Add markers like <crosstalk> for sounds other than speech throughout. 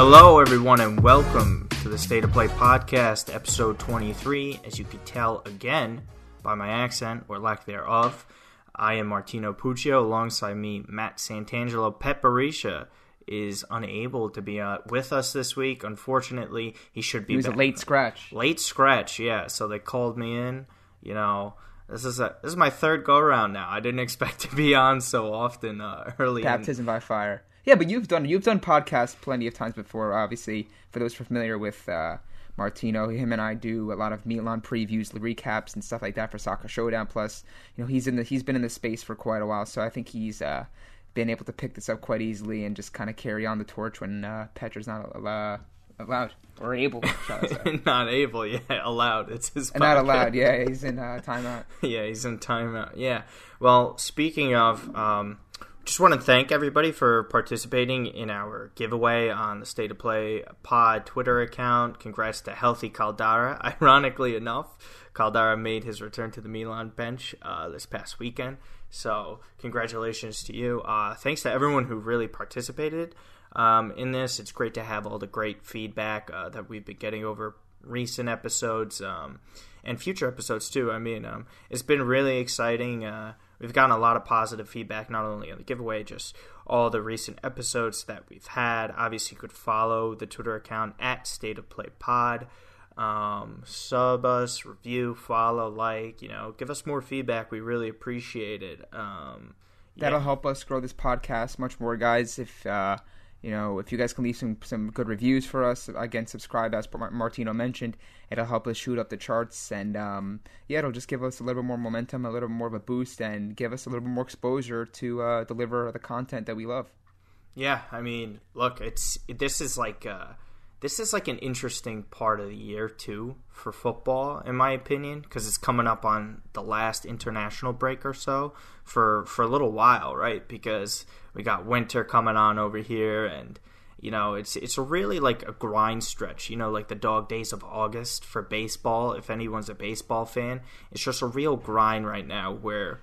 Hello, everyone, and welcome to the State of Play podcast, episode 23. As you can tell again by my accent or lack thereof, I am Martino Puccio. Alongside me, Matt Santangelo. Pet is unable to be uh, with us this week. Unfortunately, he should be. He was back. a late scratch. late scratch. Yeah, so they called me in. You know, this is a this is my third go around now. I didn't <laughs> expect to be on so often uh, early. in- Baptism by fire. Yeah, but you've done you've done podcasts plenty of times before. Obviously, for those familiar with uh, Martino, him and I do a lot of Milan previews, recaps, and stuff like that for Soccer Showdown. Plus, you know, he's in the he's been in the space for quite a while, so I think he's uh, been able to pick this up quite easily and just kind of carry on the torch when uh, Petra's not uh, allowed or able, shall <laughs> not able, yeah, allowed. It's his And not allowed. Yeah, he's in uh, timeout. <laughs> yeah, he's in timeout. Yeah. Well, speaking of, um, just want to thank everybody for participating in our giveaway on the State of Play Pod Twitter account. Congrats to Healthy Caldara. <laughs> Ironically enough, Caldara made his return to the Milan bench uh, this past weekend. So, congratulations to you. Uh, thanks to everyone who really participated um, in this. It's great to have all the great feedback uh, that we've been getting over recent episodes um, and future episodes too. I mean, um, it's been really exciting. We've gotten a lot of positive feedback, not only on the giveaway, just all the recent episodes that we've had. Obviously, you could follow the Twitter account at State of Play Pod. Um, sub us, review, follow, like, you know, give us more feedback. We really appreciate it. Um, That'll help us grow this podcast much more, guys. If uh, you know, if you guys can leave some some good reviews for us, again, subscribe as Mar- Martino mentioned. It'll help us shoot up the charts, and um, yeah, it'll just give us a little bit more momentum, a little bit more of a boost, and give us a little bit more exposure to uh, deliver the content that we love. Yeah, I mean, look, it's this is like uh, this is like an interesting part of the year too for football, in my opinion, because it's coming up on the last international break or so for for a little while, right? Because we got winter coming on over here, and you know, it's it's really like a grind stretch. You know, like the dog days of August for baseball. If anyone's a baseball fan, it's just a real grind right now where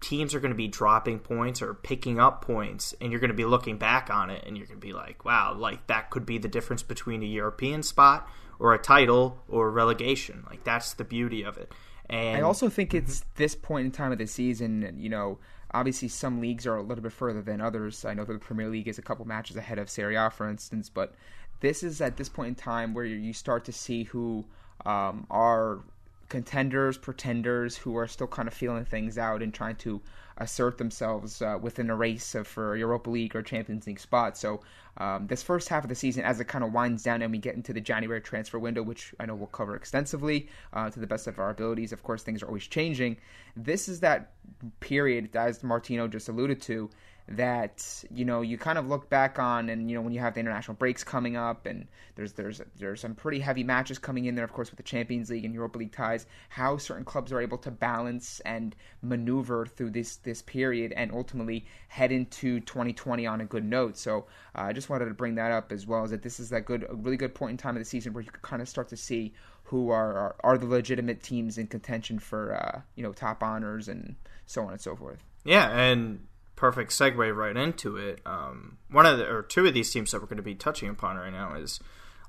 teams are going to be dropping points or picking up points and you're going to be looking back on it and you're going to be like wow like that could be the difference between a european spot or a title or relegation like that's the beauty of it and I also think it's this point in time of the season, you know, obviously some leagues are a little bit further than others. I know that the Premier League is a couple matches ahead of Serie A, for instance, but this is at this point in time where you start to see who um, are contenders, pretenders, who are still kind of feeling things out and trying to assert themselves uh, within a race for Europa League or Champions League spots. So um, this first half of the season, as it kind of winds down and we get into the January transfer window, which I know we'll cover extensively uh, to the best of our abilities. Of course, things are always changing. This is that period, as Martino just alluded to, that you know you kind of look back on and you know when you have the international breaks coming up and there's there's there's some pretty heavy matches coming in there of course with the Champions League and Europa League ties how certain clubs are able to balance and maneuver through this this period and ultimately head into 2020 on a good note. So uh, I just wanted to bring that up as well as that this is that good a really good point in time of the season where you can kind of start to see who are are, are the legitimate teams in contention for uh, you know top honors and so on and so forth. Yeah and perfect segue right into it. Um, one of the or two of these teams that we're going to be touching upon right now is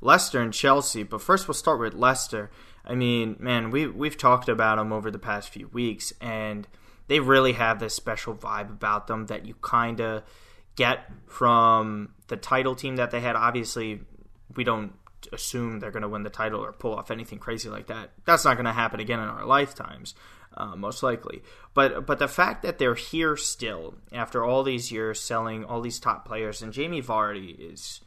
Leicester and Chelsea. But first, we'll start with Leicester. I mean, man, we we've talked about them over the past few weeks, and they really have this special vibe about them that you kind of get from the title team that they had. Obviously, we don't assume they're going to win the title or pull off anything crazy like that. That's not going to happen again in our lifetimes uh, most likely. But but the fact that they're here still after all these years selling all these top players, and Jamie Vardy is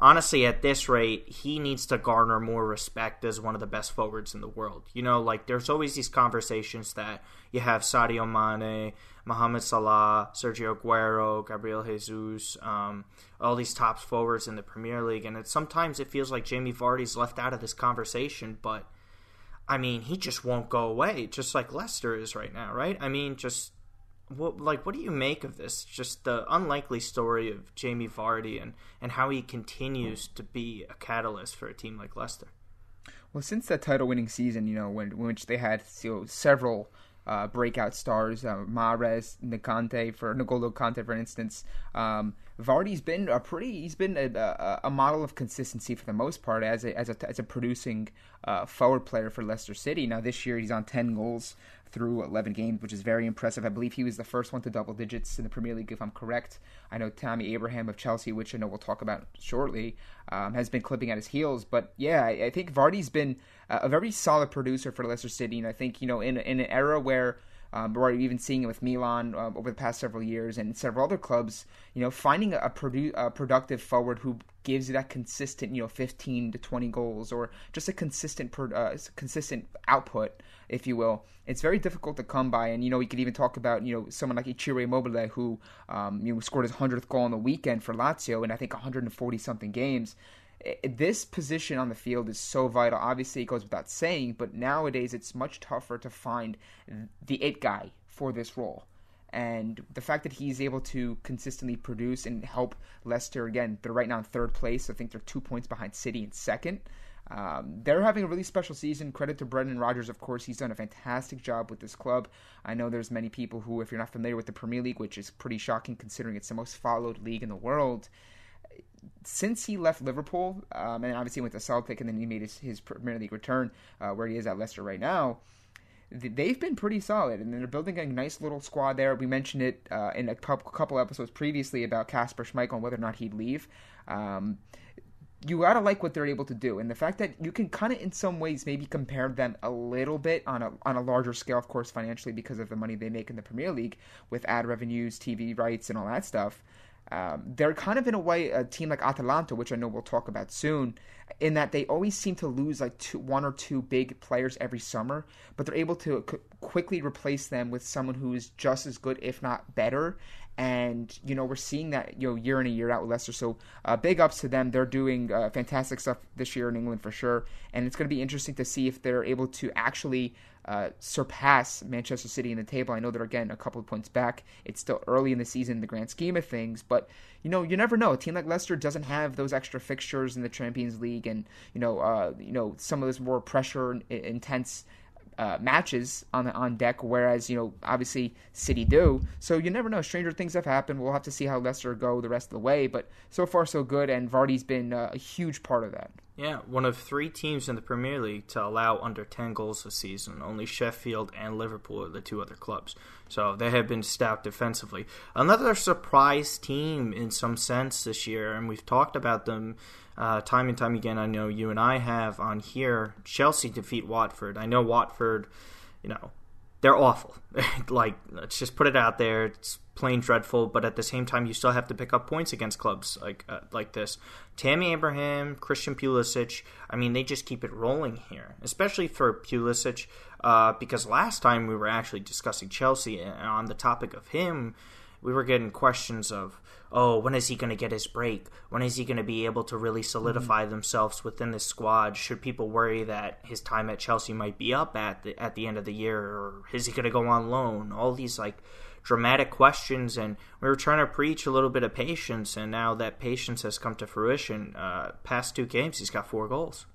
honestly at this rate he needs to garner more respect as one of the best forwards in the world. You know, like there's always these conversations that you have Sadio Mane, Mohamed Salah, Sergio Aguero, Gabriel Jesus, um, all these top forwards in the Premier League, and it, sometimes it feels like Jamie Vardy's left out of this conversation, but I mean, he just won't go away, just like Leicester is right now, right? I mean, just what like what do you make of this? Just the unlikely story of Jamie Vardy and and how he continues to be a catalyst for a team like Leicester. Well, since that title-winning season, you know, when, which they had you know, several uh, breakout stars, uh, Mahrez, Nicante for N'Golo Kante, for instance. Um, Vardy's been a pretty he's been a, a, a, model of consistency for the most part as a as a, as a producing uh, forward player for Leicester City. Now this year he's on ten goals through 11 games, which is very impressive. I believe he was the first one to double digits in the Premier League, if I'm correct. I know Tammy Abraham of Chelsea, which I know we'll talk about shortly, um, has been clipping at his heels. But yeah, I, I think Vardy's been a very solid producer for Leicester City, and I think you know in in an era where um, we're even seeing it with Milan uh, over the past several years and several other clubs. You know, finding a, produ- a productive forward who gives you that consistent, you know, 15 to 20 goals or just a consistent, uh, consistent output, if you will. It's very difficult to come by, and you know, we could even talk about you know someone like Ichiro Immobile who um, you know scored his hundredth goal on the weekend for Lazio and I think 140 something games this position on the field is so vital. Obviously, it goes without saying, but nowadays it's much tougher to find the it guy for this role. And the fact that he's able to consistently produce and help Leicester again, they're right now in third place. I think they're two points behind City in second. Um, they're having a really special season. Credit to Brendan Rodgers, of course. He's done a fantastic job with this club. I know there's many people who, if you're not familiar with the Premier League, which is pretty shocking considering it's the most followed league in the world, since he left Liverpool, um, and obviously went to Celtic, and then he made his, his Premier League return, uh, where he is at Leicester right now. They've been pretty solid, and they're building a nice little squad there. We mentioned it uh, in a couple episodes previously about Kasper Schmeichel and whether or not he'd leave. Um, you gotta like what they're able to do, and the fact that you can kind of, in some ways, maybe compare them a little bit on a on a larger scale, of course, financially because of the money they make in the Premier League with ad revenues, TV rights, and all that stuff. Um, they're kind of in a way a team like Atalanta, which I know we'll talk about soon, in that they always seem to lose like two, one or two big players every summer, but they're able to c- quickly replace them with someone who is just as good, if not better. And you know we're seeing that you know year in and year out with Leicester. So uh, big ups to them. They're doing uh, fantastic stuff this year in England for sure. And it's going to be interesting to see if they're able to actually uh, surpass Manchester City in the table. I know they're again a couple of points back. It's still early in the season in the grand scheme of things, but you know you never know. A team like Leicester doesn't have those extra fixtures in the Champions League, and you know uh, you know some of those more pressure intense. Uh, matches on on deck, whereas you know obviously City do. So you never know. Stranger things have happened. We'll have to see how Leicester go the rest of the way. But so far so good, and Vardy's been uh, a huge part of that. Yeah, one of three teams in the Premier League to allow under 10 goals a season. Only Sheffield and Liverpool are the two other clubs. So they have been stout defensively. Another surprise team in some sense this year, and we've talked about them uh, time and time again. I know you and I have on here. Chelsea defeat Watford. I know Watford, you know, they're awful. <laughs> like, let's just put it out there. It's plain dreadful. But at the same time, you still have to pick up points against clubs like uh, like this. Tammy Abraham, Christian Pulisic. I mean, they just keep it rolling here, especially for Pulisic, uh, because last time we were actually discussing Chelsea, and on the topic of him, we were getting questions of oh, when is he going to get his break? When is he going to be able to really solidify mm-hmm. themselves within the squad? Should people worry that his time at Chelsea might be up at the, at the end of the year, or is he going to go on loan? All these like dramatic questions, and we were trying to preach a little bit of patience, and now that patience has come to fruition. Uh, past two games, he's got four goals.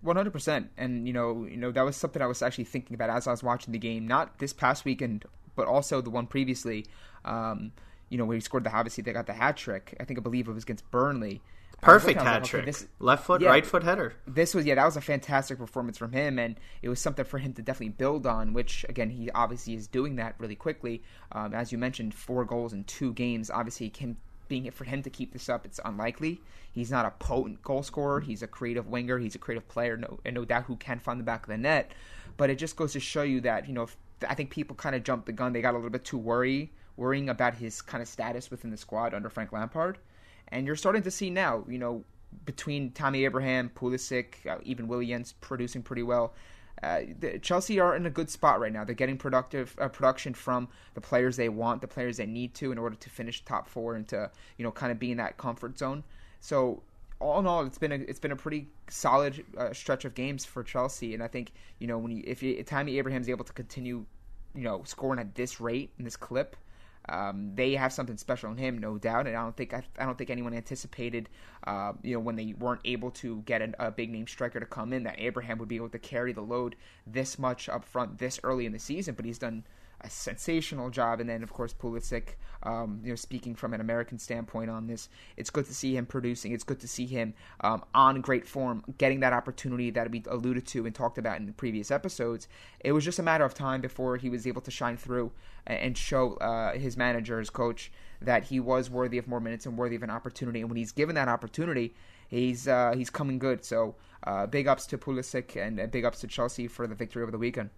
One hundred percent, and you know, you know that was something I was actually thinking about as I was watching the game, not this past weekend, but also the one previously. Um, you know, when he scored the obviously they got the hat trick. I think I believe it was against Burnley. Perfect hat trick. Okay, Left foot, yeah, right foot header. This was yeah, that was a fantastic performance from him, and it was something for him to definitely build on. Which again, he obviously is doing that really quickly. Um, as you mentioned, four goals in two games. Obviously, him being for him to keep this up, it's unlikely. He's not a potent goal scorer. He's a creative winger. He's a creative player, no, and no doubt who can find the back of the net. But it just goes to show you that you know, I think people kind of jumped the gun. They got a little bit too worried worrying about his kind of status within the squad under Frank Lampard. And you're starting to see now, you know, between Tammy Abraham, Pulisic, uh, even Willian producing pretty well. Uh, the, Chelsea are in a good spot right now. They're getting productive uh, production from the players they want, the players they need to, in order to finish top four and to you know kind of be in that comfort zone. So all in all, it's been a it's been a pretty solid uh, stretch of games for Chelsea, and I think you know when you, if you, Tammy Abraham's able to continue, you know, scoring at this rate in this clip, Um, they have something special in him, no doubt, and I don't think I, I don't think anyone anticipated, uh, you know, when they weren't able to get a, a big name striker to come in, that Abraham would be able to carry the load this much up front this early in the season. But he's done a sensational job. And then, of course, Pulisic, um, you know, speaking from an American standpoint on this, it's good to see him producing. It's good to see him um, on great form, getting that opportunity that we alluded to and talked about in the previous episodes. It was just a matter of time before he was able to shine through and show uh, his manager, his coach, that he was worthy of more minutes and worthy of an opportunity. And when he's given that opportunity, he's uh, he's coming good. So uh, big ups to Pulisic and big ups to Chelsea for the victory over the weekend.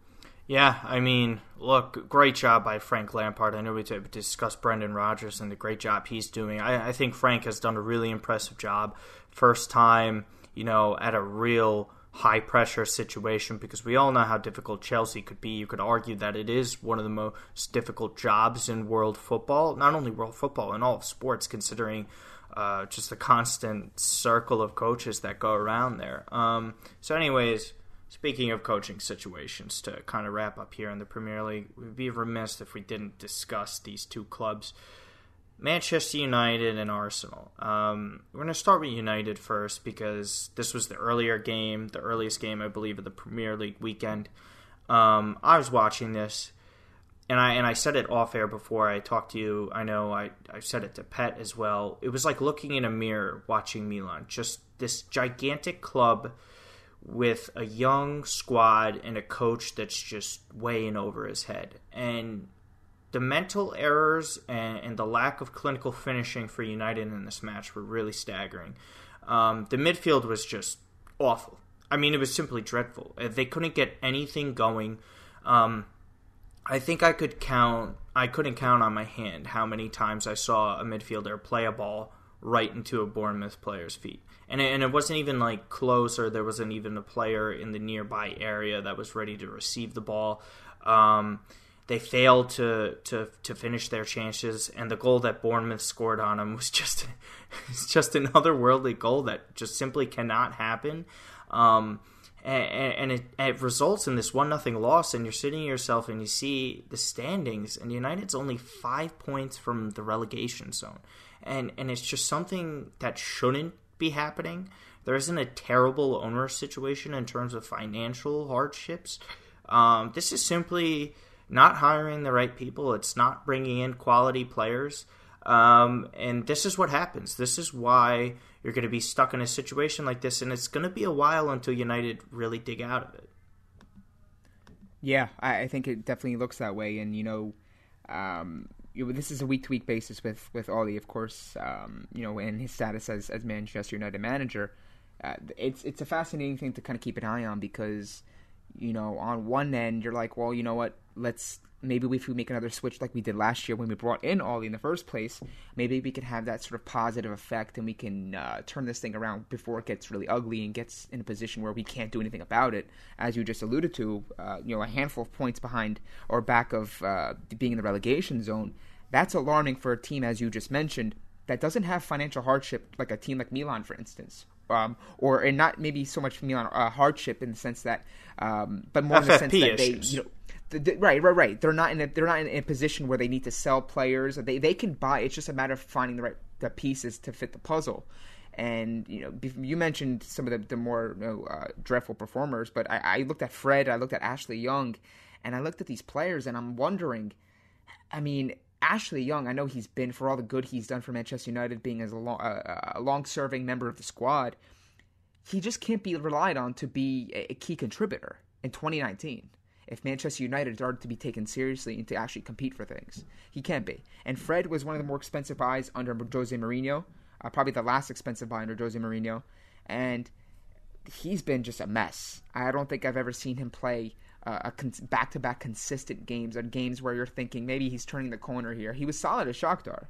Yeah, I mean, look, great job by Frank Lampard. I know we discussed Brendan Rodgers and the great job he's doing. I, I think Frank has done a really impressive job. First time, you know, at a real high pressure situation because we all know how difficult Chelsea could be. You could argue that it is one of the most difficult jobs in world football, not only world football, in all of sports, considering uh, just the constant circle of coaches that go around there. Um, so, anyways Speaking of coaching situations, to kind of wrap up here in the Premier League, we'd be remiss if we didn't discuss these two clubs, Manchester United and Arsenal. Um, we're going to start with United first because this was the earlier game, the earliest game, I believe, of the Premier League weekend. Um, I was watching this, and I and I said it off air before I talked to you. I know I I said it to Pet as well. It was like looking in a mirror watching Milan. Just this gigantic club with a young squad and a coach that's just way in over his head. And the mental errors and, and, the lack of clinical finishing for United in this match were really staggering. Um, the midfield was just awful. I mean, it was simply dreadful. Uh, they couldn't get anything going. Um, I think I could count. I couldn't count on my hand how many times I saw a midfielder play a ball right into a Bournemouth player's feet. And it, and it wasn't even like close, or there wasn't even a player in the nearby area that was ready to receive the ball. Um, they failed to, to to finish their chances, and the goal that Bournemouth scored on them was <laughs> just it's just an otherworldly goal that just simply cannot happen. Um, and, and it, it, results in this one nothing loss, and you're sitting yourself and you see the standings, and United's only five points from the relegation zone and and it's just something that shouldn't be happening. There isn't a terrible owner situation in terms of financial hardships. Um, this is simply not hiring the right people. It's not bringing in quality players. Um, and this is what happens. This is why you're going to be stuck in a situation like this, and it's going to be a while until United really dig out of it. Yeah, I, think it definitely looks that way. And, you know, um, you know, this is a week to week basis with with Ole, of course. Um, you know, and his status as as Manchester United manager. Uh, it's it's a fascinating thing to kind of keep an eye on because you know on one end you're like, well, you know what, let's maybe if we make another switch like we did last year when we brought in Ole in the first place, maybe we can have that sort of positive effect and we can uh, turn this thing around before it gets really ugly and gets in a position where we can't do anything about it. As you just alluded to, uh, you know, a handful of points behind or back of uh, being in the relegation zone. That's alarming for a team, as you just mentioned, that doesn't have financial hardship like a team like Milan, for instance. Um, or and not maybe so much Milan uh, hardship in the sense that, um, but more FFP in the sense that they, you know, right, right, right. They're not in a, they're not in a position where they need to sell players. They they can buy. It's just a matter of finding the right the pieces to fit the puzzle. And you know, you mentioned some of the, the more you know, uh, dreadful performers, but I, I looked at Fred, I looked at Ashley Young, and I looked at these players, and I'm wondering. I mean, Ashley Young, I know he's been for all the good he's done for Manchester United, being as a, long, uh, a long-serving member of the squad. He just can't be relied on to be a key contributor in 2019 if Manchester United are to be taken seriously and to actually compete for things. He can't be. And Fred was one of the more expensive buys under Jose Mourinho, uh, probably the last expensive buy under Jose Mourinho, and he's been just a mess. I don't think I've ever seen him play uh, a back-to-back consistent games or games where you're thinking maybe he's turning the corner here. He was solid at Shakhtar.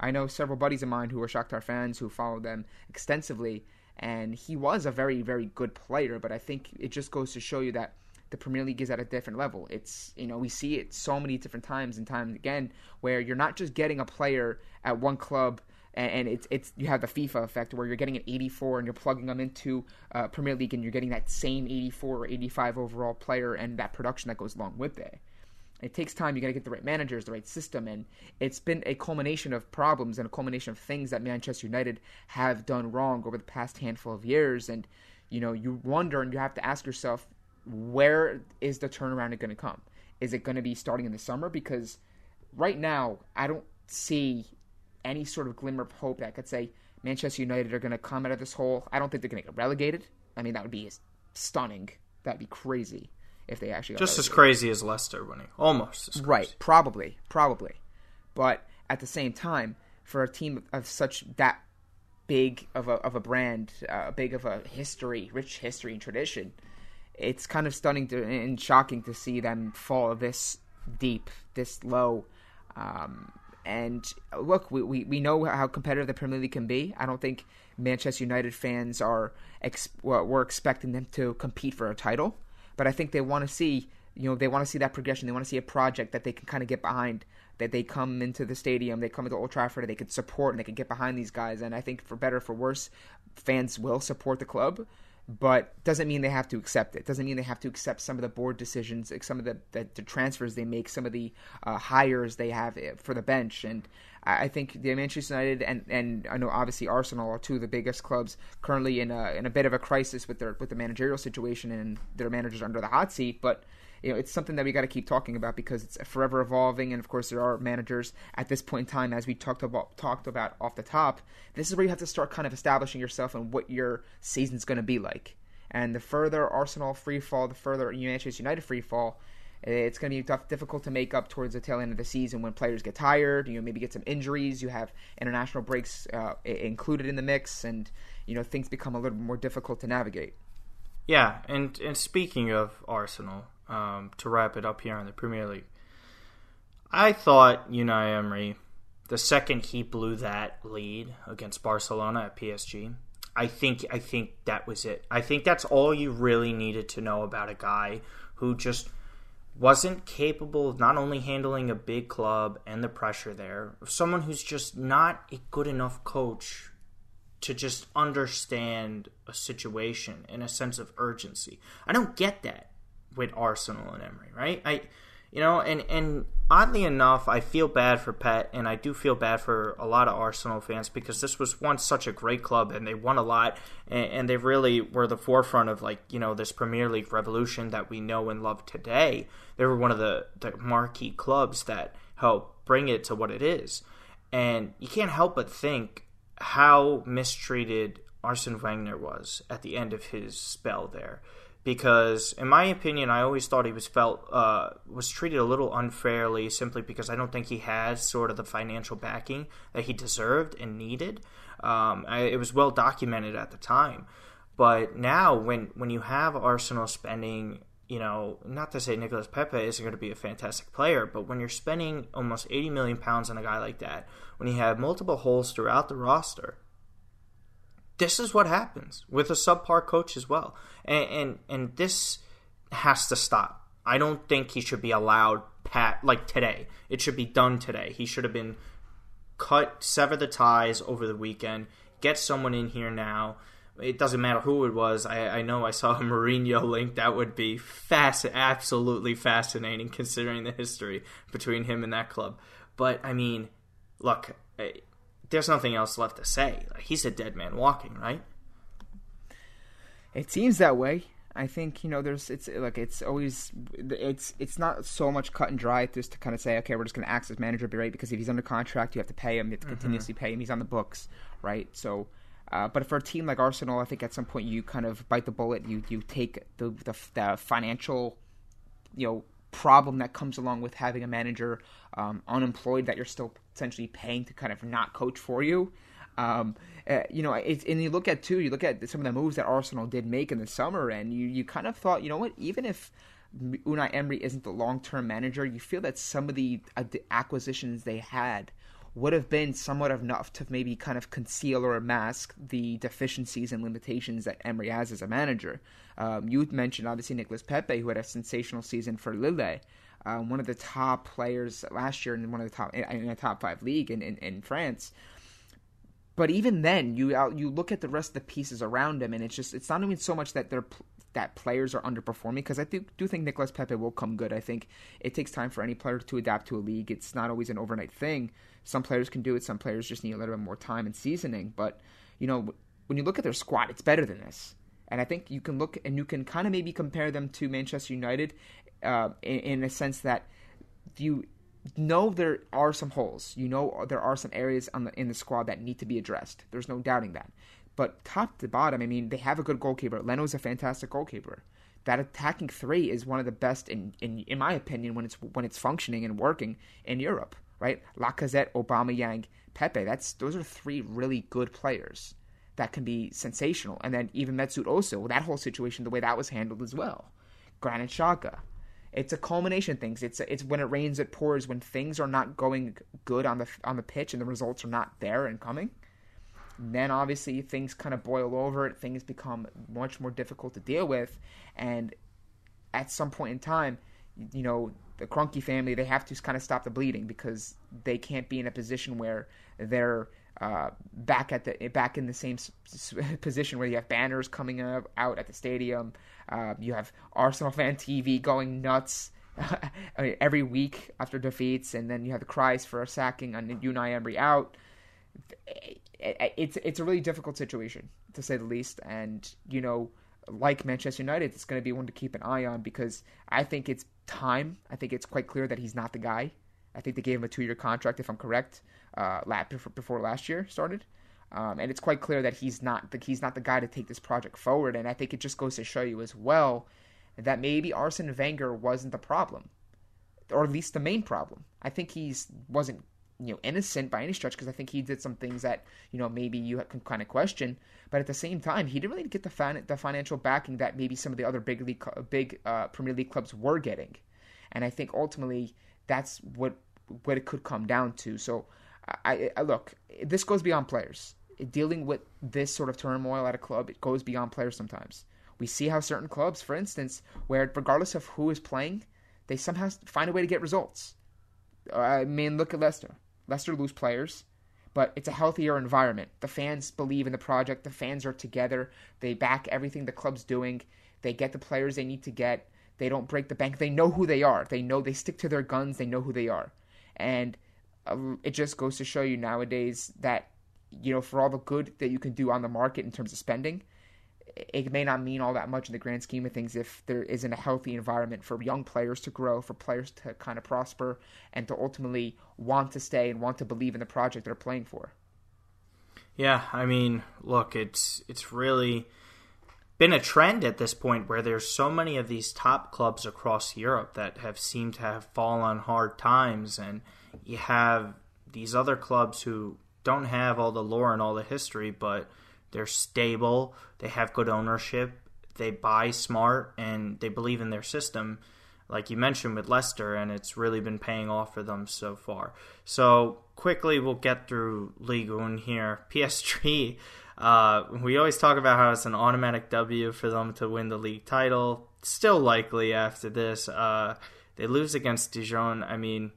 I know several buddies of mine who are Shakhtar fans who follow them extensively, and he was a very, very good player. But I think it just goes to show you that the Premier League is at a different level. It's you know we see it so many different times and times again where you're not just getting a player at one club and, it's it's you have the FIFA effect where you're getting an 84 and you're plugging them into uh, Premier League and you're getting that same 84 or 85 overall player and that production that goes along with it. It takes time. You got to get the right managers, the right system, and it's been a culmination of problems and a culmination of things that Manchester United have done wrong over the past handful of years. And you know, you wonder and you have to ask yourself, where is the turnaround going to come? Is it going to be starting in the summer? Because right now, I don't see any sort of glimmer of hope that could say Manchester United are going to come out of this hole. I don't think they're going to get relegated. I mean, that would be stunning. That'd be crazy if they actually just as crazy as Leicester winning, almost right. Probably, probably, but at the same time, for a team of such that big of a of a brand, uh, big of a history, rich history and tradition, it's kind of stunning to, and shocking to see them fall this deep, this low. Um, and look, we, we, we know how competitive the Premier League can be. I don't think Manchester United fans are ex- well, we're expecting them to compete for a title but I think they want to see you know they want to see that progression. They want to see a project that they can kind of get behind. That they come into the stadium, they come into Old Trafford, they can support and they can get behind these guys. And I think for better or for worse, fans will support the club, but doesn't mean they have to accept it. Doesn't mean they have to accept some of the board decisions, some of the, the, the transfers they make, some of the uh, hires they have eh, for the bench. And I think the Manchester United and, and I know obviously Arsenal are two of the biggest clubs currently in a in a bit of a crisis with their with the managerial situation and their managers under the hot seat. But you know it's something that we got to keep talking about because it's forever evolving, and of course there are managers at this point in time, as we talked about talked about off the top. This is where you have to start kind of establishing yourself and what your season's going to be like. And the further Arsenal free fall, the further Manchester United free fall, it's going to be tough, difficult to make up towards the tail end of the season when players get tired. You know, maybe get some injuries. You have international breaks uh, included in the mix, and you know things become a little more difficult to navigate. Yeah, and and speaking of Arsenal, um, to wrap it up here in the Premier League, I thought Unai Emery, the second he blew that lead against Barcelona at PSG, I think I think that was it. I think that's all you really needed to know about a guy who just wasn't capable of not only handling a big club and the pressure there, someone who's just not a good enough coach to just understand a situation in a sense of urgency. I don't get that with Arsenal and Emery, right? I you know, and and oddly enough, I feel bad for Pep, and I do feel bad for a lot of Arsenal fans because this was once such a great club, and they won a lot, and, and, they really were the forefront of like you know this Premier League revolution that we know and love today. They were one of the the marquee clubs that helped bring it to what it is, and you can't help but think how mistreated Arsene Wenger was at the end of his spell there because, in my opinion, I always thought he was felt uh, was treated a little unfairly simply because I don't think he had sort of the financial backing that he deserved and needed. Um, I, it was well documented at the time, but now when when you have Arsenal spending you know, not to say Nicolas Pepe isn't going to be a fantastic player, but when you're spending almost 80 million pounds on a guy like that, when you have multiple holes throughout the roster, this is what happens with a subpar coach as well, and and, and this has to stop. I don't think he should be allowed pat like today. It should be done today. He should have been cut, sever the ties over the weekend. Get someone in here now. It doesn't matter who it was. I, I know I saw a <laughs> Mourinho link. That would be fast, absolutely fascinating considering the history between him and that club. But I mean, look, eh, there's nothing else left to say. Like, he's a dead man walking, right? It seems that way. I think you know there's it's like it's always it's it's not so much cut and dry just to kind of say okay we're just going to act as manager be right because if he's under contract you have to pay him you have to mm-hmm. continuously pay him he's on the books right so uh, but for a team like Arsenal I think at some point you kind of bite the bullet you you take the the, the financial you know problem that comes along with having a manager um, unemployed that you're still essentially paying to kind of not coach for you. Um, uh, you know, it's, and you look at too, you look at some of the moves that Arsenal did make in the summer, and you, you kind of thought, you know what, even if Unai Emery isn't the long term manager, you feel that some of the, uh, the acquisitions they had would have been somewhat enough to maybe kind of conceal or mask the deficiencies and limitations that Emery has as a manager. Um, you mentioned obviously Nicolas Pepe, who had a sensational season for Lille. Um, one of the top players last year in one of the top in a top five league in, in, in France. But even then, you you look at the rest of the pieces around him, and it's just it's not even so much that they're that players are underperforming because I do, do think Nicolas Pepe will come good. I think it takes time for any player to adapt to a league. It's not always an overnight thing. Some players can do it. Some players just need a little bit more time and seasoning. But you know, when you look at their squad, it's better than this. And I think you can look and you can kind of maybe compare them to Manchester United uh, in, in a sense that you know there are some holes. You know there are some areas the, in the squad that need to be addressed. There's no doubting that. But top to bottom, I mean, they have a good goalkeeper. Leno's a fantastic goalkeeper. That attacking three is one of the best in, in in my opinion when it's when it's functioning and working in Europe. Right, Lacazette, Aubameyang, Pepe. That's those are three really good players that can be sensational. And then even Mesut Ozil, that whole situation, the way that was handled as well. Granit Xhaka. It's a culmination of things. It's it's when it rains, it pours. When things are not going good on the on the pitch and the results are not there and coming, then obviously things kind of boil over. Things become much more difficult to deal with, and at some point in time, you know, the Kroenke family they have to kind of stop the bleeding because they can't be in a position where they're uh, back at the back in the same <laughs> position where you have banners coming up, out at the stadium. Uh, you have Arsenal fan TV going nuts <laughs> every week after defeats, and then you have the cries for a sacking on Unai Emery out it's it's a really difficult situation to say the least, and you know, like Manchester United, it's going to be one to keep an eye on because I think it's time. I think it's quite clear that he's not the guy. I think they gave him a two-year contract, if I'm correct, uh, before last year started, um, and it's quite clear that he's not the he's not the guy to take this project forward. And I think it just goes to show you as well that maybe Arsene Wenger wasn't the problem, or at least the main problem. I think he's wasn't you know innocent by any stretch because I think he did some things that you know maybe you can kind of question. But at the same time, he didn't really get the the financial backing that maybe some of the other big league big uh, Premier League clubs were getting, and I think ultimately that's what what it could come down to. So I, I look, this goes beyond players. Dealing with this sort of turmoil at a club, it goes beyond players sometimes. We see how certain clubs, for instance, where regardless of who is playing, they somehow find a way to get results. I mean, look at Leicester. Leicester lose players, but it's a healthier environment. The fans believe in the project. The fans are together. They back everything the club's doing. They get the players they need to get. They don't break the bank. They know who they are. They know they stick to their guns. They know who they are. And um, it just goes to show you nowadays that, you know, for all the good that you can do on the market in terms of spending, it may not mean all that much in the grand scheme of things if there isn't a healthy environment for young players to grow, for players to kind of prosper, and to ultimately want to stay and want to believe in the project they're playing for. Yeah, I mean, look, it's it's really been a trend at this point where there's so many of these top clubs across Europe that have seemed to have fallen on hard times, and you have these other clubs who don't have all the lore and all the history, but they're stable. They have good ownership. They buy smart and they believe in their system, like you mentioned with Leicester, and it's really been paying off for them so far. So quickly, we'll get through Ligue 1 here. <laughs> PSG. Uh, we always talk about how it's an automatic W for them to win the league title. Still likely after this. Uh, they lose against Dijon. I mean,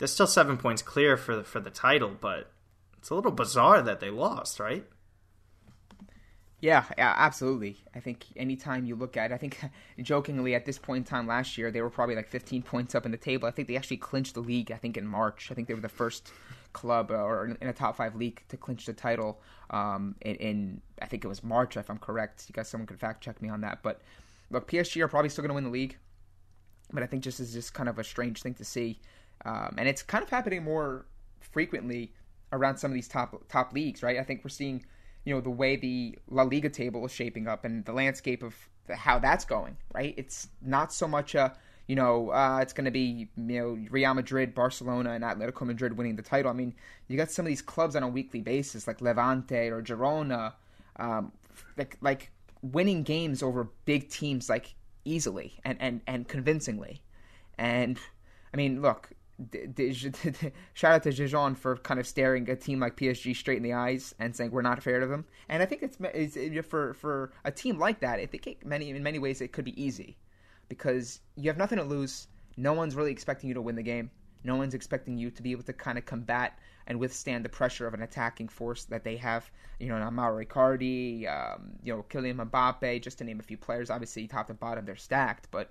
they're still seven points clear for the, for the title, but it's a little bizarre that they lost, right? Yeah, yeah, absolutely. I think anytime you look at, I think <laughs> jokingly at this point in time last year, they were probably like 15 points up in the table. I think they actually clinched the league. I think in March. I think they were the first club uh, or in a top five league to clinch the title. Um, in, in I think it was March, if I'm correct. You guys, someone could fact check me on that. But look, PSG are probably still going to win the league. But I think just is just kind of a strange thing to see, um, and it's kind of happening more frequently around some of these top top leagues, right? I think we're seeing you know the way the La Liga table is shaping up and the landscape of how that's going. Right, it's not so much a you know uh, it's going to be you know Real Madrid, Barcelona, and Atletico Madrid winning the title. I mean, you got some of these clubs on a weekly basis like Levante or Girona, um, like like winning games over big teams like easily and and and convincingly. And I mean, look, <laughs> shout out to Dijon for kind of staring a team like PSG straight in the eyes and saying we're not afraid of them. And I think it's, it's for for a team like that. I think many in many ways it could be easy because you have nothing to lose. No one's really expecting you to win the game. No one's expecting you to be able to kind of combat and withstand the pressure of an attacking force that they have. You know, Mauro Icardi, um, you know, Kylian Mbappe, just to name a few players. Obviously, top to bottom, they're stacked, but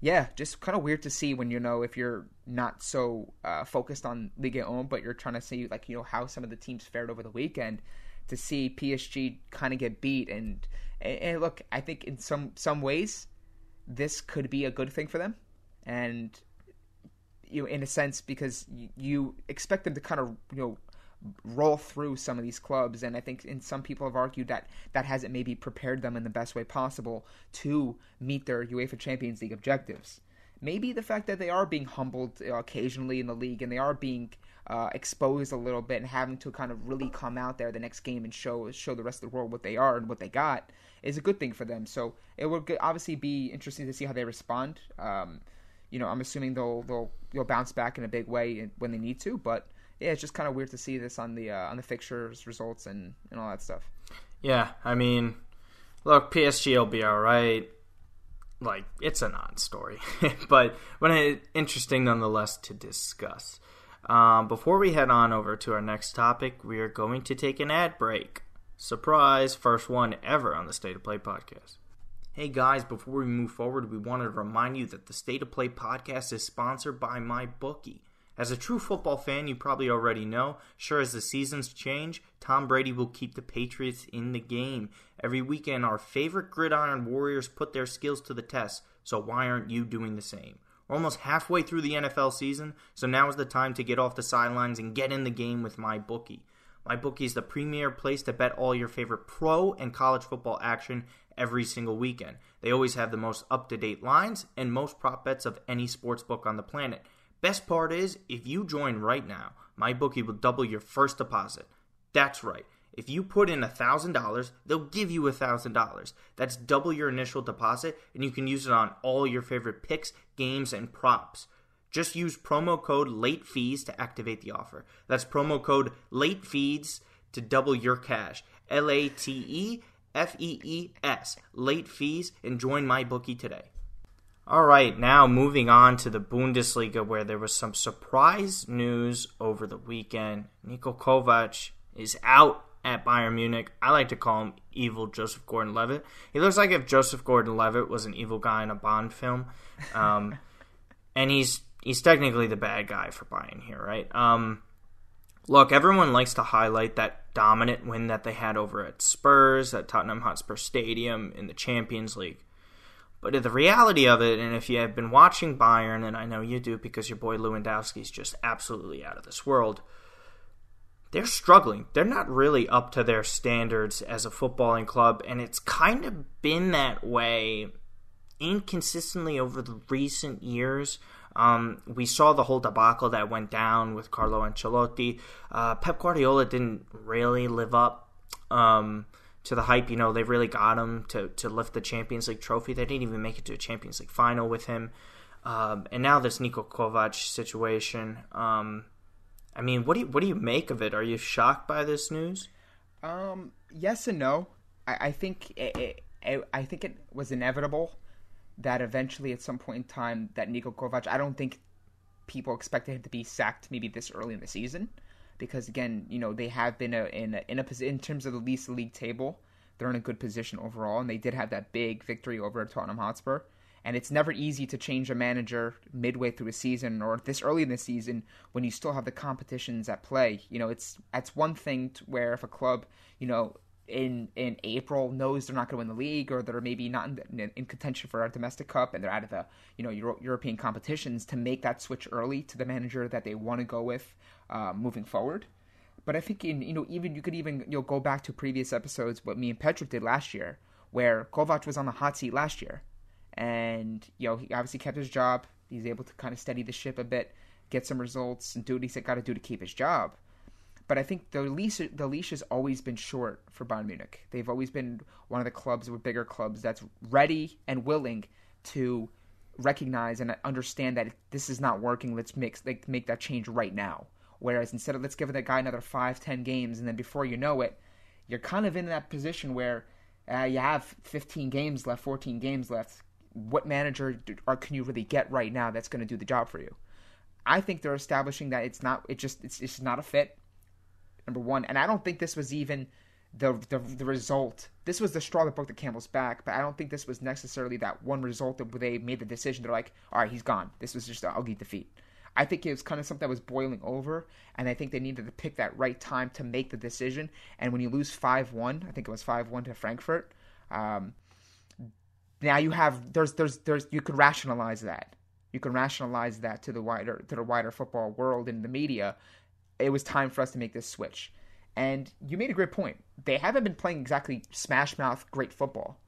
yeah, just kind of weird to see when you know if you're not so uh, focused on Ligue 1, but you're trying to see like you know how some of the teams fared over the weekend to see PSG kind of get beat and, and, and look, I think in some some ways this could be a good thing for them, and you know, in a sense because you, you expect them to kind of you know roll through some of these clubs and i think in some people have argued that that hasn't maybe prepared them in the best way possible to meet their uefa champions league objectives maybe the fact that they are being humbled uh, occasionally in the league and they are being uh, exposed a little bit and having to kind of really come out there the next game and show show the rest of the world what they are and what they got is a good thing for them. So it will obviously be interesting to see how they respond. Um, you know, I'm assuming they'll they'll they'll bounce back in a big way when they need to, but yeah, it's just kind of weird to see this on the uh, on the fixtures results and and all that stuff. Yeah, I mean, look, PSG will be all right. Like it's a non-story, <laughs> but but it, interesting nonetheless to discuss. Um, before we head on over to our next topic, we are going to take an ad break. Surprise, first one ever on the State of Play podcast. Hey guys, before we move forward, we wanted to remind you that the State of Play podcast is sponsored by MyBookie. As a true football fan, you probably already know, sure as the seasons change, Tom Brady will keep the Patriots in the game. Every weekend, our favorite gridiron warriors put their skills to the test, so why aren't you doing the same? We're almost halfway through the NFL season, so now is the time to get off the sidelines and get in the game with MyBookie. MyBookie is the premier place to bet all your favorite pro and college football action every single weekend. They always have the most up to date lines and most prop bets of any sports book on the planet. Best part is, if you join right now, MyBookie will double your first deposit. That's right. If you put in $1,000, they'll give you $1,000. That's double your initial deposit, and you can use it on all your favorite picks, games, and props. Just use promo code late fees to activate the offer. That's promo code late fees to double your cash. L A T E F E E S. Late fees and join MyBookie today. All right, now moving on to the Bundesliga, where there was some surprise news over the weekend. Niko Kovac is out at Bayern Munich. I like to call him evil Joseph Gordon Levitt. He looks like if Joseph Gordon Levitt was an evil guy in a Bond film. Um, <laughs> and he's he's technically the bad guy for Bayern here, right? Um, look, everyone likes to highlight that dominant win that they had over at Spurs at Tottenham Hotspur Stadium in the Champions League. But the reality of it, and if you have been watching Bayern, and I know you do because your boy Lewandowski is just absolutely out of this world, they're struggling. They're not really up to their standards as a footballing club, and it's kind of been that way inconsistently over the recent years. Um, we saw the whole debacle that went down with Carlo Ancelotti. Uh, Pep Guardiola didn't really live up. Um, to the hype. You know, they really got him to, to lift the Champions League trophy. They didn't even make it to a Champions League final with him. Um, and now this Niko Kovac situation. Um, I mean, what do you what do you make of it? Are you shocked by this news? Um, yes and no. I, I think it, it, I think it was inevitable that eventually, at some point in time, that Niko Kovac. I don't think people expected him to be sacked maybe this early in the season because again, you know, they have been a, in a, in a in terms of the least league table, they're in a good position overall, and they did have that big victory over Tottenham Hotspur. And it's never easy to change a manager midway through a season or this early in the season when you still have the competitions at play. You know, it's that's one thing where if a club, you know, in in April knows they're not going to win the league or they're maybe not in, in, contention for a domestic cup and they're out of the you know Euro, European competitions to make that switch early to the manager that they want to go with uh, moving forward. But I think in you know even you could even you know go back to previous episodes what me and Petrick did last year, where Kovac was on the hot seat last year, and you know he obviously kept his job. He's able to kind of steady the ship a bit, get some results, and do what he's got to do to keep his job. But I think the leash the leash has always been short for Bayern Munich. They've always been one of the clubs with bigger clubs that's ready and willing to recognize and understand that this is not working. Let's make like make that change right now. Whereas instead of let's give that guy another five, ten games, and then before you know it, you're kind of in that position where uh, you have 15 games left, 14 games left. What manager do, or can you really get right now that's going to do the job for you? I think they're establishing that it's not. It just it's, it's not a fit. Number one, and I don't think this was even the, the the result. This was the straw that broke the camel's back, but I don't think this was necessarily that one result that they made the decision. They're like, all right, he's gone. This was just an ugly defeat. I think it was kind of something that was boiling over, and I think they needed to pick that right time to make the decision. And when you lose five one, I think it was five one to Frankfurt. Um, now you have there's there's there's you could rationalize that. You can rationalize that to the wider to the wider football world and the media. It was time for us to make this switch. And you made a great point. They haven't been playing exactly smash mouth great football.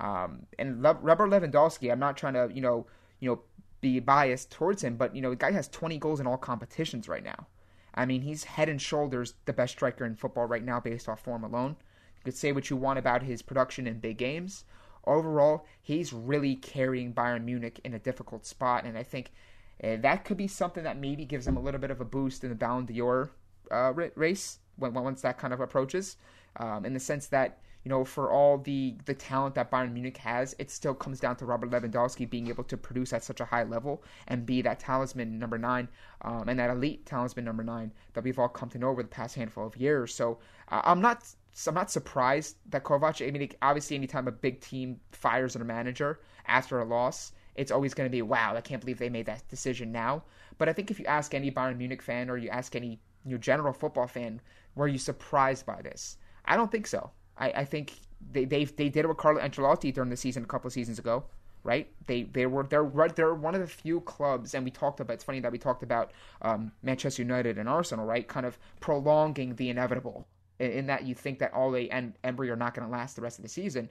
Um, and Le- Robert Lewandowski, I'm not trying to you know you know be biased towards him, but you know the guy has 20 goals in all competitions right now. I mean, he's head and shoulders the best striker in football right now based off form alone. You could say what you want about his production in big games. Overall, he's really carrying Bayern Munich in a difficult spot, and I think uh, that could be something that maybe gives him a little bit of a boost in the Ballon d'Or uh, race when, once that kind of approaches. Um, in the sense that you know, for all the the talent that Bayern Munich has, it still comes down to Robert Lewandowski being able to produce at such a high level and be that talisman number nine um, and that elite talisman number nine that we've all come to know over the past handful of years. So uh, I'm not I'm not surprised that Kovac. I mean, obviously, anytime a big team fires their manager after a loss, it's always going to be wow. I can't believe they made that decision now. But I think if you ask any Bayern Munich fan or you ask any you know, general football fan, were you surprised by this? I don't think so. I, I think they they they did it with Carlo Ancelotti during the season a couple of seasons ago, right? They they were they're they're one of the few clubs, and we talked about. It's funny that we talked about um, Manchester United and Arsenal, right? Kind of prolonging the inevitable in, in that you think that Ole and Emery are not going to last the rest of the season.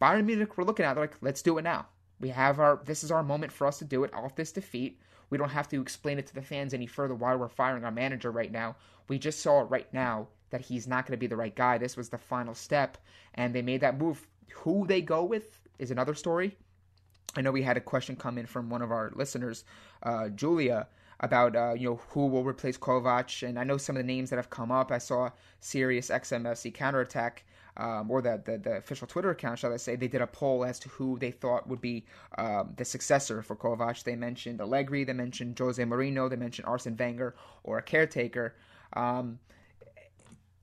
Bayern Munich, we're looking at they're like let's do it now. We have our this is our moment for us to do it off this defeat. We don't have to explain it to the fans any further why we're firing our manager right now. We just saw it right now that he's not going to be the right guy. This was the final step, and they made that move. Who they go with is another story. I know we had a question come in from one of our listeners, uh, Julia, about uh, you know who will replace Kovac, and I know some of the names that have come up. I saw Sirius XMFC Counterattack, um, or the, the, the official Twitter account, shall I say, they did a poll as to who they thought would be um, the successor for Kovac. They mentioned Allegri, they mentioned Jose Mourinho, they mentioned Arsene Wenger, or a caretaker. Um,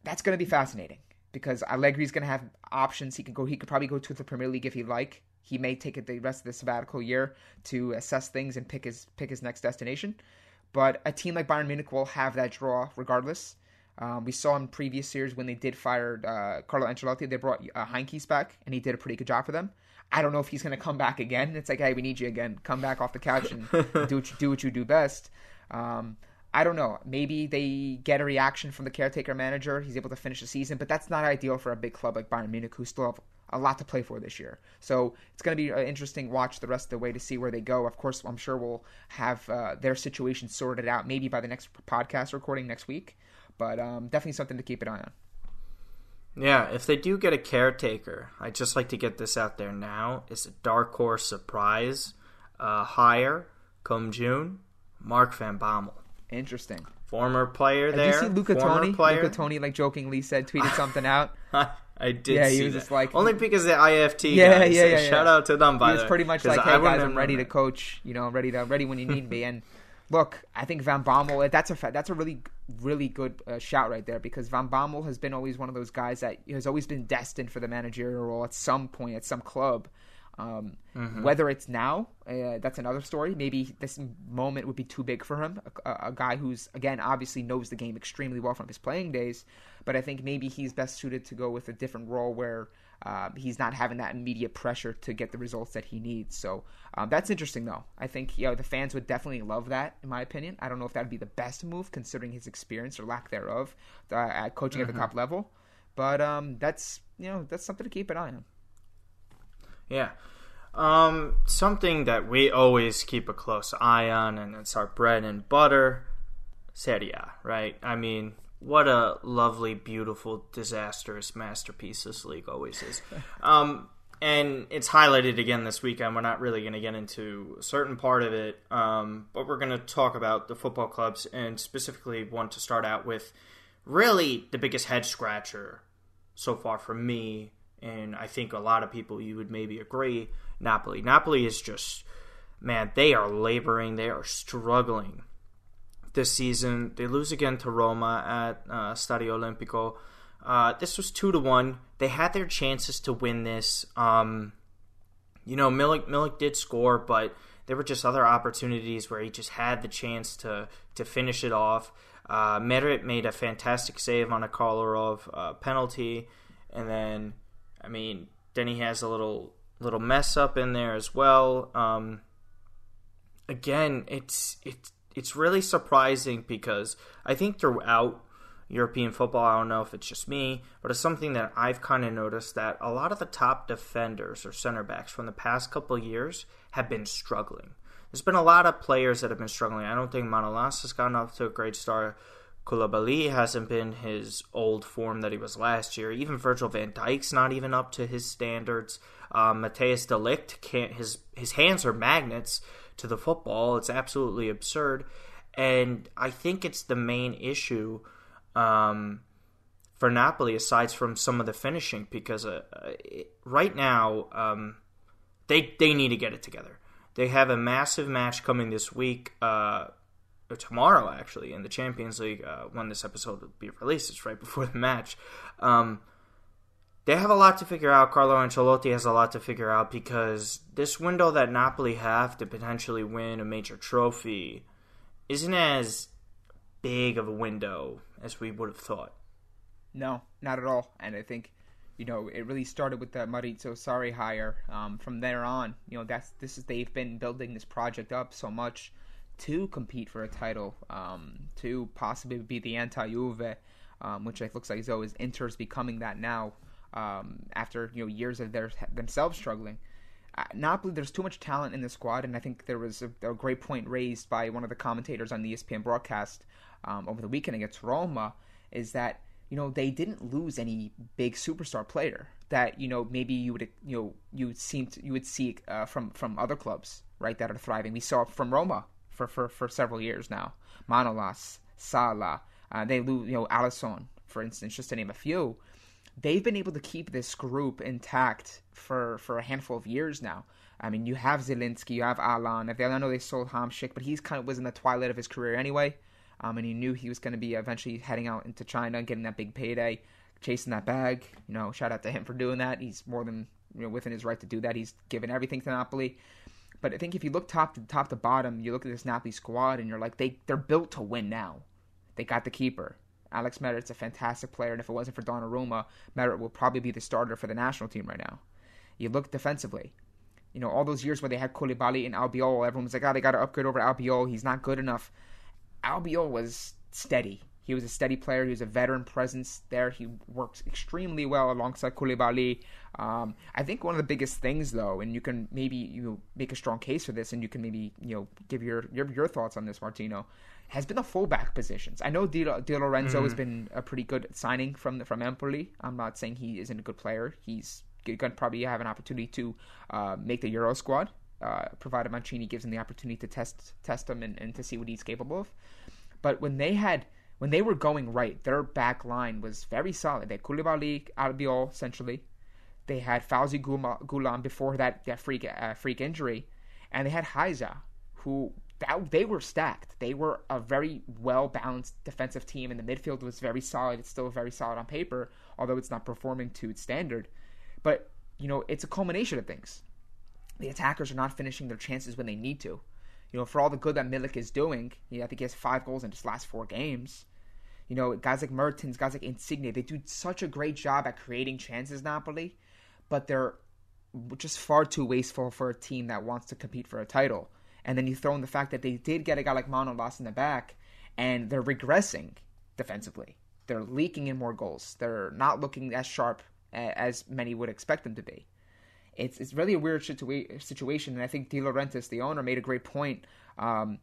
that's going to be fascinating because Allegri's going to have options. He could go. He could probably go to the Premier League if he'd like. He may take it the rest of the sabbatical year to assess things and pick his pick his next destination. But a team like Bayern Munich will have that draw regardless. Um, we saw in previous years when they did fire uh, Carlo Ancelotti, they brought uh, Heynckes back, and he did a pretty good job for them. I don't know if he's going to come back again. It's like, hey, we need you again. Come back off the couch and <laughs> do what you, do what you do best. Um, I don't know. Maybe they get a reaction from the caretaker manager. He's able to finish the season, but that's not ideal for a big club like Bayern Munich, who still have a lot to play for this year. So it's going to be an interesting watch the rest of the way to see where they go. Of course, I'm sure we'll have uh, their situation sorted out maybe by the next podcast recording next week, but um, definitely something to keep an eye on. Yeah, if they do get a caretaker, I'd just like to get this out there now. It's a dark horse surprise uh, hire come June, Mark Van Bommel. Interesting. Former player there. Did you see Luca Toni? Luca Toni, like jokingly said, tweeted something <laughs> out. I did. Yeah, he was that. just like only because the IFT. Yeah, guys, yeah, yeah, yeah. Shout out to them. By he was pretty much like, "Hey guys, I'm ready to coach. You know, I'm ready to ready when you need me." And look, I think Van Bommel. That's a that's a really really good uh, shout right there because Van Bommel has been always one of those guys that has always been destined for the managerial role at some point at some club. Um, mm-hmm. Whether it's now, uh, that's another story. Maybe this moment would be too big for him. A, a, guy who's, again, obviously knows the game extremely well from his playing days, but I think maybe he's best suited to go with a different role where uh, he's not having that immediate pressure to get the results that he needs. So um, that's interesting, though. I think you know, the fans would definitely love that, in my opinion. I don't know if that would be the best move considering his experience or lack thereof uh, at coaching mm-hmm. at the mm-hmm. top level, but um, that's you know that's something to keep an eye on. Yeah. Um, something that we always keep a close eye on, and it's our bread and butter, Serie A, right? I mean, what a lovely, beautiful, disastrous masterpiece this league always is. <laughs> um, and it's highlighted again this weekend. We're not really going to get into a certain part of it, um, but we're going to talk about the football clubs and specifically want to start out with really the biggest head scratcher so far for me and I think a lot of people you would maybe agree. Napoli, Napoli is just man, they are laboring, they are struggling this season. They lose again to Roma at uh, Stadio Olimpico. Uh, this was two to one. They had their chances to win this. Um, you know, Milik Milik did score, but there were just other opportunities where he just had the chance to to finish it off. Uh, Meret made a fantastic save on a Kolarov uh, penalty, and then, I mean, he has a little little mess up in there as well. Um, again, it's it's it's really surprising because I think throughout European football, I don't know if it's just me, but it's something that I've kind of noticed that a lot of the top defenders or center backs from the past couple years have been struggling. There's been a lot of players that have been struggling. I don't think Manolas has gotten off to a great start. Koulibaly hasn't been his old form that he was last year. Even Virgil van Dijk's not even up to his standards. Um, Matthijs de Ligt can't. His his hands are magnets to the football. It's absolutely absurd, and I think it's the main issue um, for Napoli, aside from some of the finishing, because uh, it, right now um, they they need to get it together. They have a massive match coming this week, uh, tomorrow actually, in the Champions League. Uh, when this episode will be released, it's right <laughs> before the match. Um, they have a lot to figure out. Carlo Ancelotti has a lot to figure out because this window that Napoli have to potentially win a major trophy isn't as big of a window as we would have thought. No, not at all. And I think, you know, it really started with the Maurizio Sarri hire. Um, from there on, you know, that's this is they've been building this project up so much to compete for a title, um, to possibly be the anti-Juve, um, which it looks like though is Inter's becoming that now um, after you know years of their themselves struggling. Uh, Napoli, there's too much talent in the squad, and I think there was a, a great point raised by one of the commentators on the ESPN broadcast um, over the weekend against Roma, is that you know they didn't lose any big superstar player that you know maybe you would you know you would seem you would see uh, from from other clubs right that are thriving. We saw from Roma for for, for several years now. Manolas, Salah, uh, they lose you know Alisson for instance, just to name a few they've been able to keep this group intact for, for a handful of years now. I mean, you have Zielinski, you have Allan. I know they sold Hamsik, but he's kind of was in the twilight of his career anyway. Um, and he knew he was going to be eventually heading out into China, getting that big payday, chasing that bag. You know, shout out to him for doing that. He's more than you know within his right to do that. He's given everything to Napoli. But I think if you look top to top to bottom, you look at this Napoli squad, and you're like, they they're built to win now. They got the keeper. Alex Meret's a fantastic player, and if it wasn't for Donnarumma, Meret will probably be the starter for the national team right now. You look defensively. You know, all those years where they had Koulibaly and Albiol, everyone was like, oh, they got to upgrade over Albiol. He's not good enough. Albiol was steady. He was a steady player. He was a veteran presence there. He works extremely well alongside Koulibaly. Um, I think one of the biggest things, though, and you can maybe you know, make a strong case for this, and you can maybe you know give your your, your thoughts on this, Martino has been the fullback positions. I know Di, Di Lorenzo mm. has been a pretty good signing from the, from Empoli. I'm not saying he isn't a good player. He's going to probably have an opportunity to uh, make the Euro squad, uh, provided Mancini gives him the opportunity to test test him and, and to see what he's capable of. But when they had when they were going right, their back line was very solid. They had Koulibaly, Albiol, centrally. They had Fauzi Ghoulam before that, that freak uh, freak injury, and they had Hysaj, who that, they were stacked. They were a very well balanced defensive team, and the midfield was very solid. It's still very solid on paper, although it's not performing to its standard. But you know, it's a culmination of things. The attackers are not finishing their chances when they need to. You know, for all the good that Milik is doing, I think he has five goals in his last four games. You know, guys like Mertens, guys like Insigne, they do such a great job at creating chances, Napoli, but they're just far too wasteful for a team that wants to compete for a title and then you throw in the fact that they did get a guy like Manolas in the back, and they're regressing defensively. They're leaking in more goals. They're not looking as sharp as many would expect them to be. It's it's really a weird situa- situation, and I think De Laurentiis, the owner, made a great point. Um,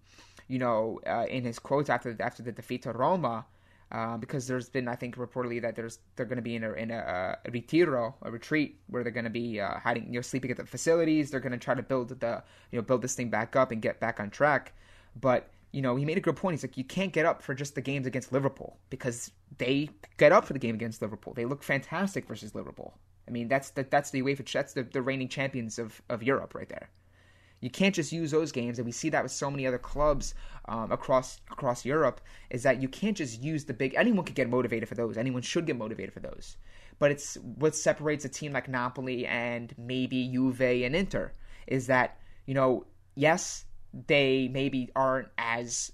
you know, uh, in his quotes after after the defeat to Roma, uh, because there's been, I think, reportedly that there's they're going to be in a in a, a retiro, a retreat, where they're going to be uh, hiding, you know, sleeping at the facilities. They're going to try to build the, you know, build this thing back up and get back on track. But you know, he made a good point. He's like, you can't get up for just the games against Liverpool because they get up for the game against Liverpool. They look fantastic versus Liverpool. I mean, that's the that's the UEFA that's the, the reigning champions of of Europe right there. You can't just use those games, and we see that with so many other clubs um, across across Europe. Is that you can't just use the big. Anyone could get motivated for those. Anyone should get motivated for those. But it's what separates a team like Napoli and maybe Juve and Inter is that you know yes they maybe aren't as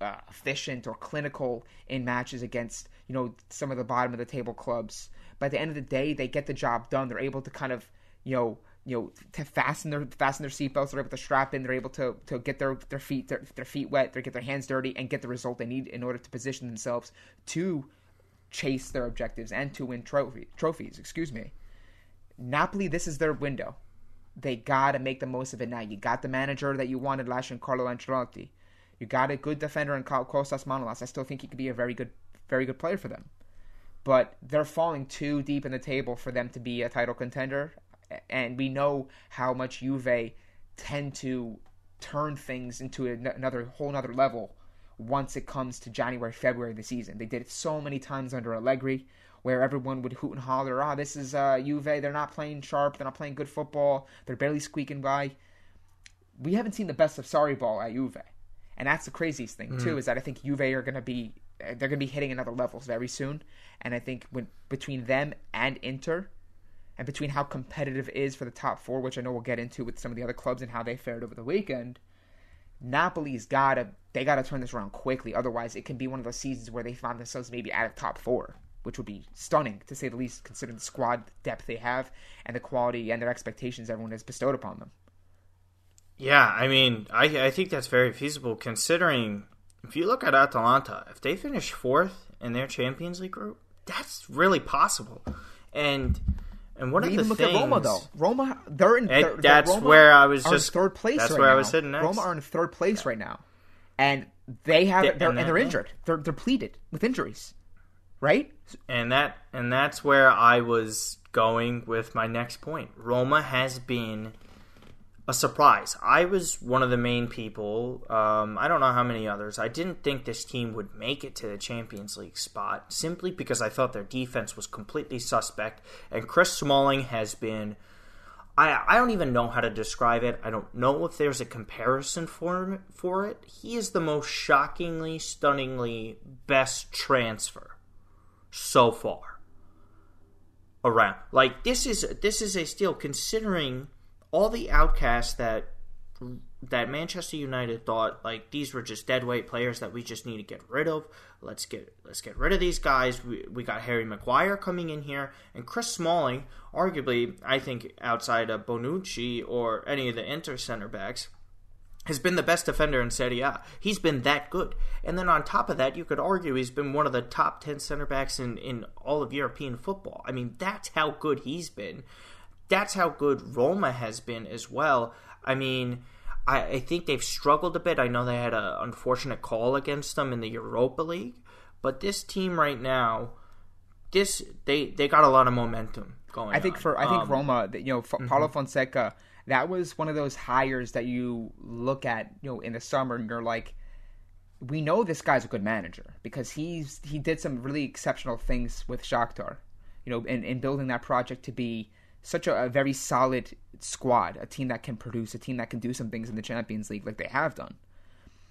uh, efficient or clinical in matches against you know some of the bottom of the table clubs. But at the end of the day, they get the job done. They're able to kind of you know you know to fasten their fasten their seatbelts. They're able to strap in. They're able to to get their their feet their, their feet wet. They get their hands dirty and get the result they need in order to position themselves to chase their objectives and to win trophy, trophies. Excuse me. Napoli, this is their window. They got to make the most of it now. You got the manager that you wanted last year, Carlo Ancelotti. You got a good defender in Kostas Manolas. I still think he could be a very good, very good player for them. But they're falling too deep in the table for them to be a title contender. And we know how much Juve tend to turn things into another whole another level once it comes to January, February of the season. They did it so many times under Allegri, where everyone would hoot and holler, "Ah, this is uh, Juve. They're not playing sharp. They're not playing good football. They're barely squeaking by." We haven't seen the best of Sarri ball at Juve, and that's the craziest thing mm. too. Is that I think Juve are going to be they're going to be hitting another levels very soon, and I think when between them and Inter. And between how competitive it is for the top four, which I know we'll get into with some of the other clubs and how they fared over the weekend, Napoli's gotta they gotta turn this around quickly. Otherwise, it can be one of those seasons where they find themselves maybe out of top four, which would be stunning to say the least, considering the squad depth they have and the quality and their expectations everyone has bestowed upon them. Yeah, I mean, I I think that's very feasible considering if you look at Atalanta, if they finish fourth in their Champions League group, that's really possible. And and one we of the look things, at Roma though. Roma, they're in. They're, that's Roma where I was just third place. That's right where now. I was sitting next. Roma are in third place right now, and they have they, they're, and, and they're injured. They're they're pleated with injuries, right? And that and that's where I was going with my next point. Roma has been a surprise. I was one of the main people. Um, I don't know how many others. I didn't think this team would make it to the Champions League spot simply because I thought their defense was completely suspect. And Chris Smalling has been. I, I don't even know how to describe it. I don't know if there's a comparison for for it. He is the most shockingly, stunningly best transfer so far around. Like this is this is a steal considering all the outcasts that that Manchester United thought like these were just dead weight players that we just need to get rid of. Let's get let's get rid of these guys. We, we got Harry Maguire coming in here and Chris Smalling, arguably I think outside of Bonucci or any of the Inter center backs, has been the best defender in Serie A. He's been that good. And then on top of that, you could argue he's been one of the top 10 center backs in, in all of European football. I mean, that's how good he's been that's how good Roma has been as well. I mean, I, I think they've struggled a bit. I know they had an unfortunate call against them in the Europa League, but this team right now, this they they got a lot of momentum going. I think on. for I think um, Roma, you know, mm-hmm. Paulo Fonseca, that was one of those hires that you look at, you know, in the summer and you're like, we know this guy's a good manager because he's he did some really exceptional things with Shakhtar, you know, in, in building that project to be such a, a, very solid squad, a team that can produce, a team that can do some things in the Champions League like they have done.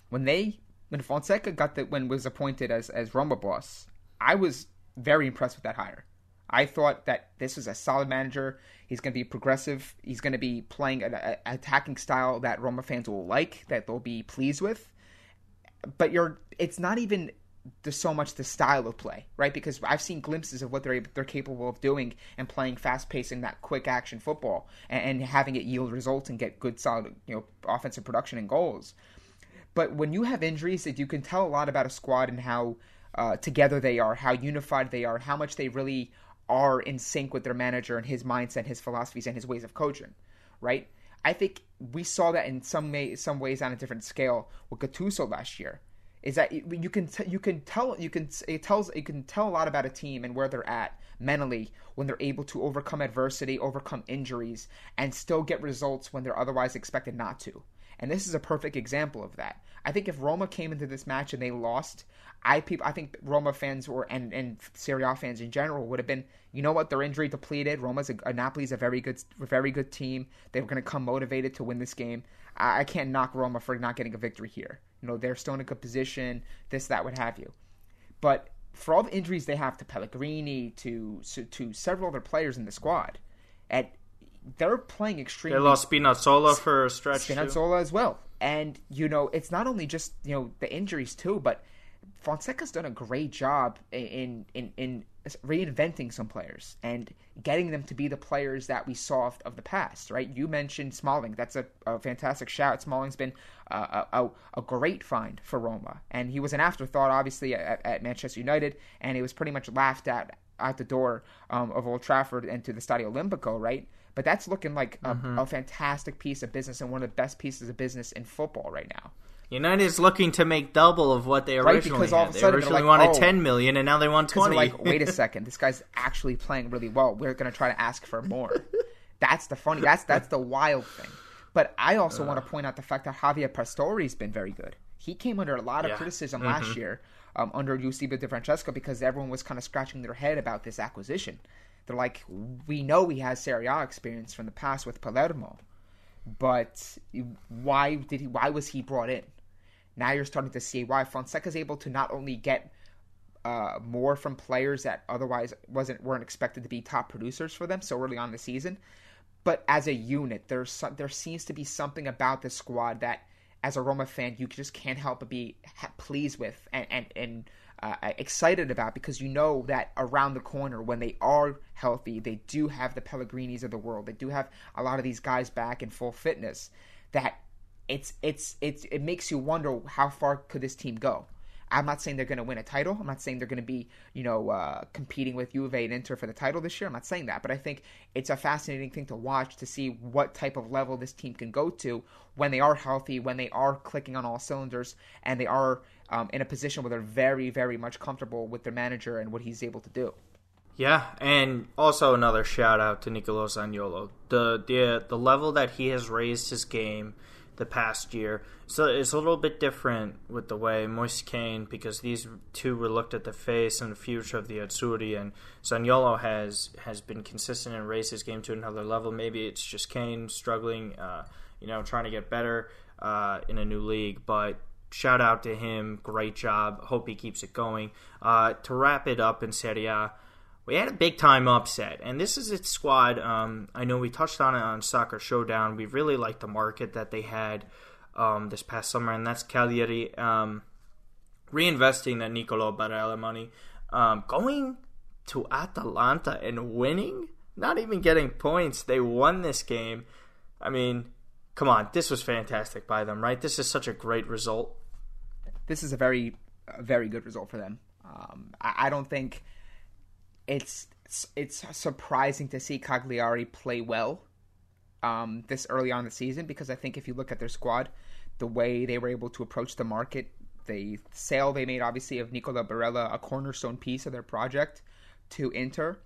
When they when Fonseca got the when was appointed as as Roma boss, I was very impressed with that hire. I thought that this was a solid manager. He's going to be progressive. He's going to be playing an attacking style that Roma fans will like, that they'll be pleased with. But you're, it's not even the so much the style of play, right? Because I've seen glimpses of what they're they're capable of doing and playing fast pacing that quick action football and, and, having it yield results and get good solid you know offensive production and goals. But when you have injuries, that you can tell a lot about a squad and how uh, together they are, how unified they are, how much they really are in sync with their manager and his mindset, his philosophies, and his ways of coaching, right? I think we saw that in some may, some ways on a different scale with Gattuso last year is that you can t- you can tell you can it tells it can tell a lot about a team and where they're at mentally when they're able to overcome adversity, overcome injuries, and still get results when they're otherwise expected not to. And this is a perfect example of that. I think if Roma came into this match and they lost, I people I think Roma fans or and and Serie A fans in general would have been, you know what, they're injury depleted. Roma's a, Napoli's a very good very good team. They were going to come motivated to win this game. I, I can't knock Roma for not getting a victory here. You know they're still in a good position. This that would have you, but for all the injuries they have to Pellegrini to to, to several other players in the squad, at they're playing extremely. They lost Spinazzola for a stretch. Spinazzola too. as well, and you know it's not only just you know the injuries too, but Fonseca's done a great job in in in reinventing some players and getting them to be the players that we saw of the past. Right? You mentioned Smalling. That's a, a fantastic shout. Smalling's been a, a, a, great find for Roma, and he was an afterthought, obviously, at, at Manchester United, and he was pretty much laughed at out the door um, of Old Trafford and to the Stadio Olimpico. Right? But that's looking like a, mm-hmm. a fantastic piece of business and one of the best pieces of business in football right now. United is looking to make double of what they originally right, had. They originally like, wanted oh, 10 million and now they want 20. like, wait a <laughs> second, this guy's actually playing really well. We're going to try to ask for more. that's the funny. That's that's the wild thing. But I also uh, want to point out the fact that Javier Pastore's been very good. He came under a lot of yeah. criticism mm-hmm. last year um, under Eusebio Di Francesco because everyone was kind of scratching their head about this acquisition. They're like, we know he has Serie A experience from the past with Palermo, but why did he? Why was he brought in? Now you're starting to see why Fonseca's able to not only get uh, more from players that otherwise wasn't weren't expected to be top producers for them so early on in the season, but as a unit, there's some, there seems to be something about this squad that, as a Roma fan, you just can't help but be pleased with and and, and uh, excited about because you know that around the corner when they are healthy, they do have the Pellegrinis of the world. They do have a lot of these guys back in full fitness. That it's it's it's it makes you wonder how far could this team go. I'm not saying they're going to win a title. I'm not saying they're going to be, you know, uh, competing with Juve and Inter for the title this year. I'm not saying that, but I think it's a fascinating thing to watch to see what type of level this team can go to when they are healthy, when they are clicking on all cylinders, and they are um, in a position where they're very, very much comfortable with their manager and what he's able to do. Yeah, and also another shout out to Nicolo Zaniolo. The the the level that he has raised his game the past year. So it's a little bit different with the way Moise Kean, because these two were looked at the face and the future of the Azzurri, and Zaniolo has has been consistent and raised his game to another level. Maybe it's just Kean struggling, uh, you know, trying to get better uh, in a new league, but. Shout out to him, great job. Hope he keeps it going. Uh, to wrap it up in Serie A, we had a big time upset, and this is its squad. Um, I know we touched on it on Soccer Showdown. We really liked the market that they had um, this past summer, and that's Cagliari um, reinvesting that Nicolo Barella money, um, going to Atalanta and winning, not even getting points. They won this game. I mean, come on, this was fantastic by them, right? This is such a great result. This is a very, very good result for them. Um, I, I don't think it's it's surprising to see Cagliari play well um, this early on the season because I think if you look at their squad, the way they were able to approach the market, the sale they made obviously of Nicola Barella, a cornerstone piece of their project to Inter,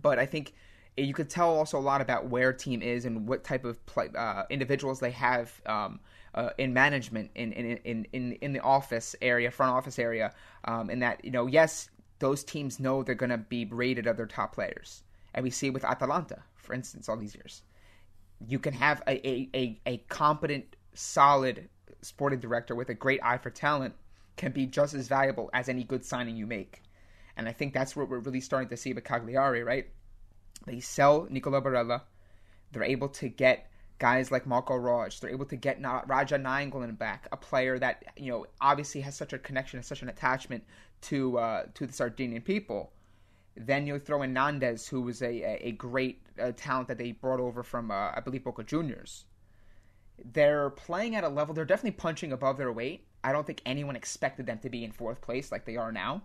but I think you could tell also a lot about where team is and what type of play, uh, individuals they have um, uh, in management in, in in in in the office area, front office area, um, that you know yes those teams know they're going to be rated other top players. And we see with Atalanta, for instance, all these years. You can have a, a, a, a competent, solid sporting director with a great eye for talent can be just as valuable as any good signing you make. And I think that's what we're really starting to see with Cagliari, right? They sell Nicola Barella. They're able to get guys like Marco Reus. They're able to get Radja Nainggolan back, a player that you know obviously has such a connection and such an attachment to uh, to the Sardinian people. Then you throw in Nandez, who was a a great uh, talent that they brought over from uh, I believe Boca Juniors. They're playing at a level. They're definitely punching above their weight. I don't think anyone expected them to be in fourth place like they are now.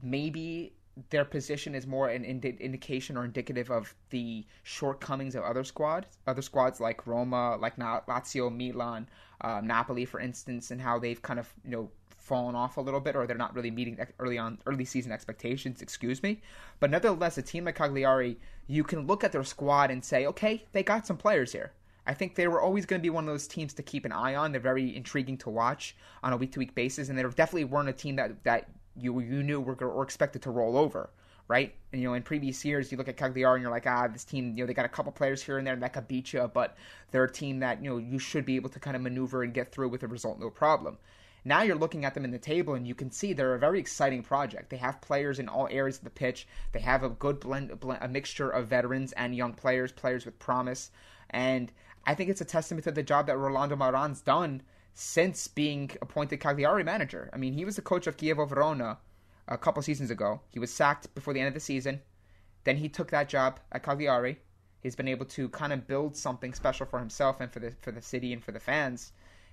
Maybe their position is more an indi- indication or indicative of the shortcomings of other squads, other squads like Roma, like Lazio, Milan, uh, Napoli, for instance, and how they've kind of you know fallen off a little bit, or they're not really meeting early on early season expectations. Excuse me, but nevertheless, a team like Cagliari, you can look at their squad and say, okay, they got some players here. I think they were always going to be one of those teams to keep an eye on. They're very intriguing to watch on a week to week basis, and they definitely weren't a team that that you you knew were, were expected to roll over right? And, you know, in previous years, you look at Cagliari and you're like, ah, this team, you know, they got a couple players here and there that could beat you, but they're a team that, you know, you should be able to kind of maneuver and get through with a result, no problem. Now you're looking at them in the table and you can see they're a very exciting project. They have players in all areas of the pitch. They have a good blend, a mixture of veterans and young players, players with promise. And I think it's a testament to the job that Rolando Maran's done since being appointed Cagliari manager. I mean, he was the coach of Chievo Verona a couple seasons ago. He was sacked before the end of the season. Then he took that job at Cagliari. He's been able to kind of build something special for himself and for the for the city and for the fans.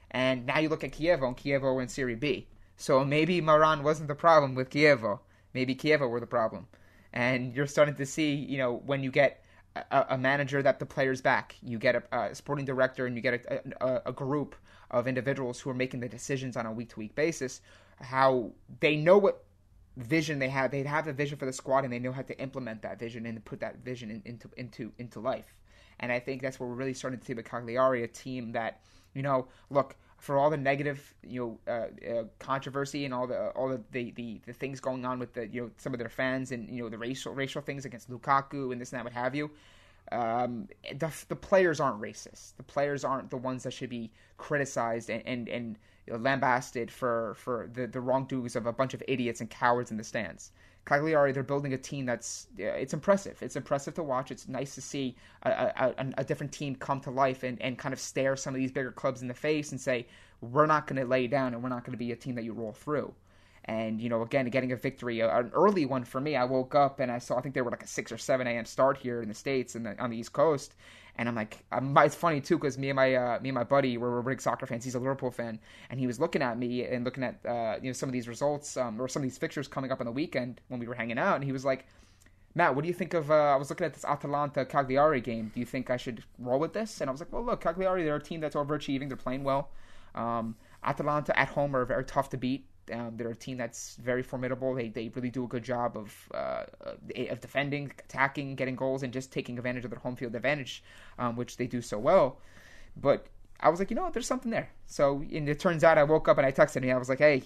And now you look at Chievo, and Chievo in Serie B. So maybe Maran wasn't the problem with Chievo. Maybe Chievo were the problem. And you're starting to see, you know, when you get a, a manager that the players back, you get a, a sporting director, and you get a, a group of individuals who are making the decisions on a week to week basis, how they know what vision they have. They have a vision for the squad, and they know how to implement that vision and put that vision in, into into into life. And I think that's what we're really starting to see with Cagliari, a team that you know, look for all the negative, you know, uh, uh, controversy and all the all the, the, the the things going on with the you know some of their fans and you know the racial racial things against Lukaku and this and that, what have you. Um, the the players aren't racist. The players aren't the ones that should be criticized and and, and lambasted for for the the wrongdoings of a bunch of idiots and cowards in the stands. Cagliari, they're building a team that's it's impressive. It's impressive to watch. It's nice to see a, a, a, different team come to life and, and kind of stare some of these bigger clubs in the face and say, we're not going to lay down and we're not going to be a team that you roll through. And, you know, again, getting a victory, an early one for me. I woke up and I saw, I think they were like a 6 or 7 a.m. start here in the States and on the East Coast and I'm like, I'm, it's funny too because me and my uh, me and my buddy were, were big soccer fans. He's a Liverpool fan, and he was looking at me and looking at uh, you know some of these results um, or some of these fixtures coming up on the weekend when we were hanging out, and he was like, Matt, what do you think of? Uh, I was looking at this Atalanta Cagliari game. Do you think I should roll with this? And I was like, well, look, Cagliari, they're a team that's overachieving. They're playing well. Um, Atalanta at home are very tough to beat. Um, they're a team that's very formidable. They, they really do a good job of uh, of defending, attacking, getting goals, and just taking advantage of their home field advantage, um, which they do so well. But I was like, you know what, there's something there. So and it turns out I woke up and I texted him. I was like, hey,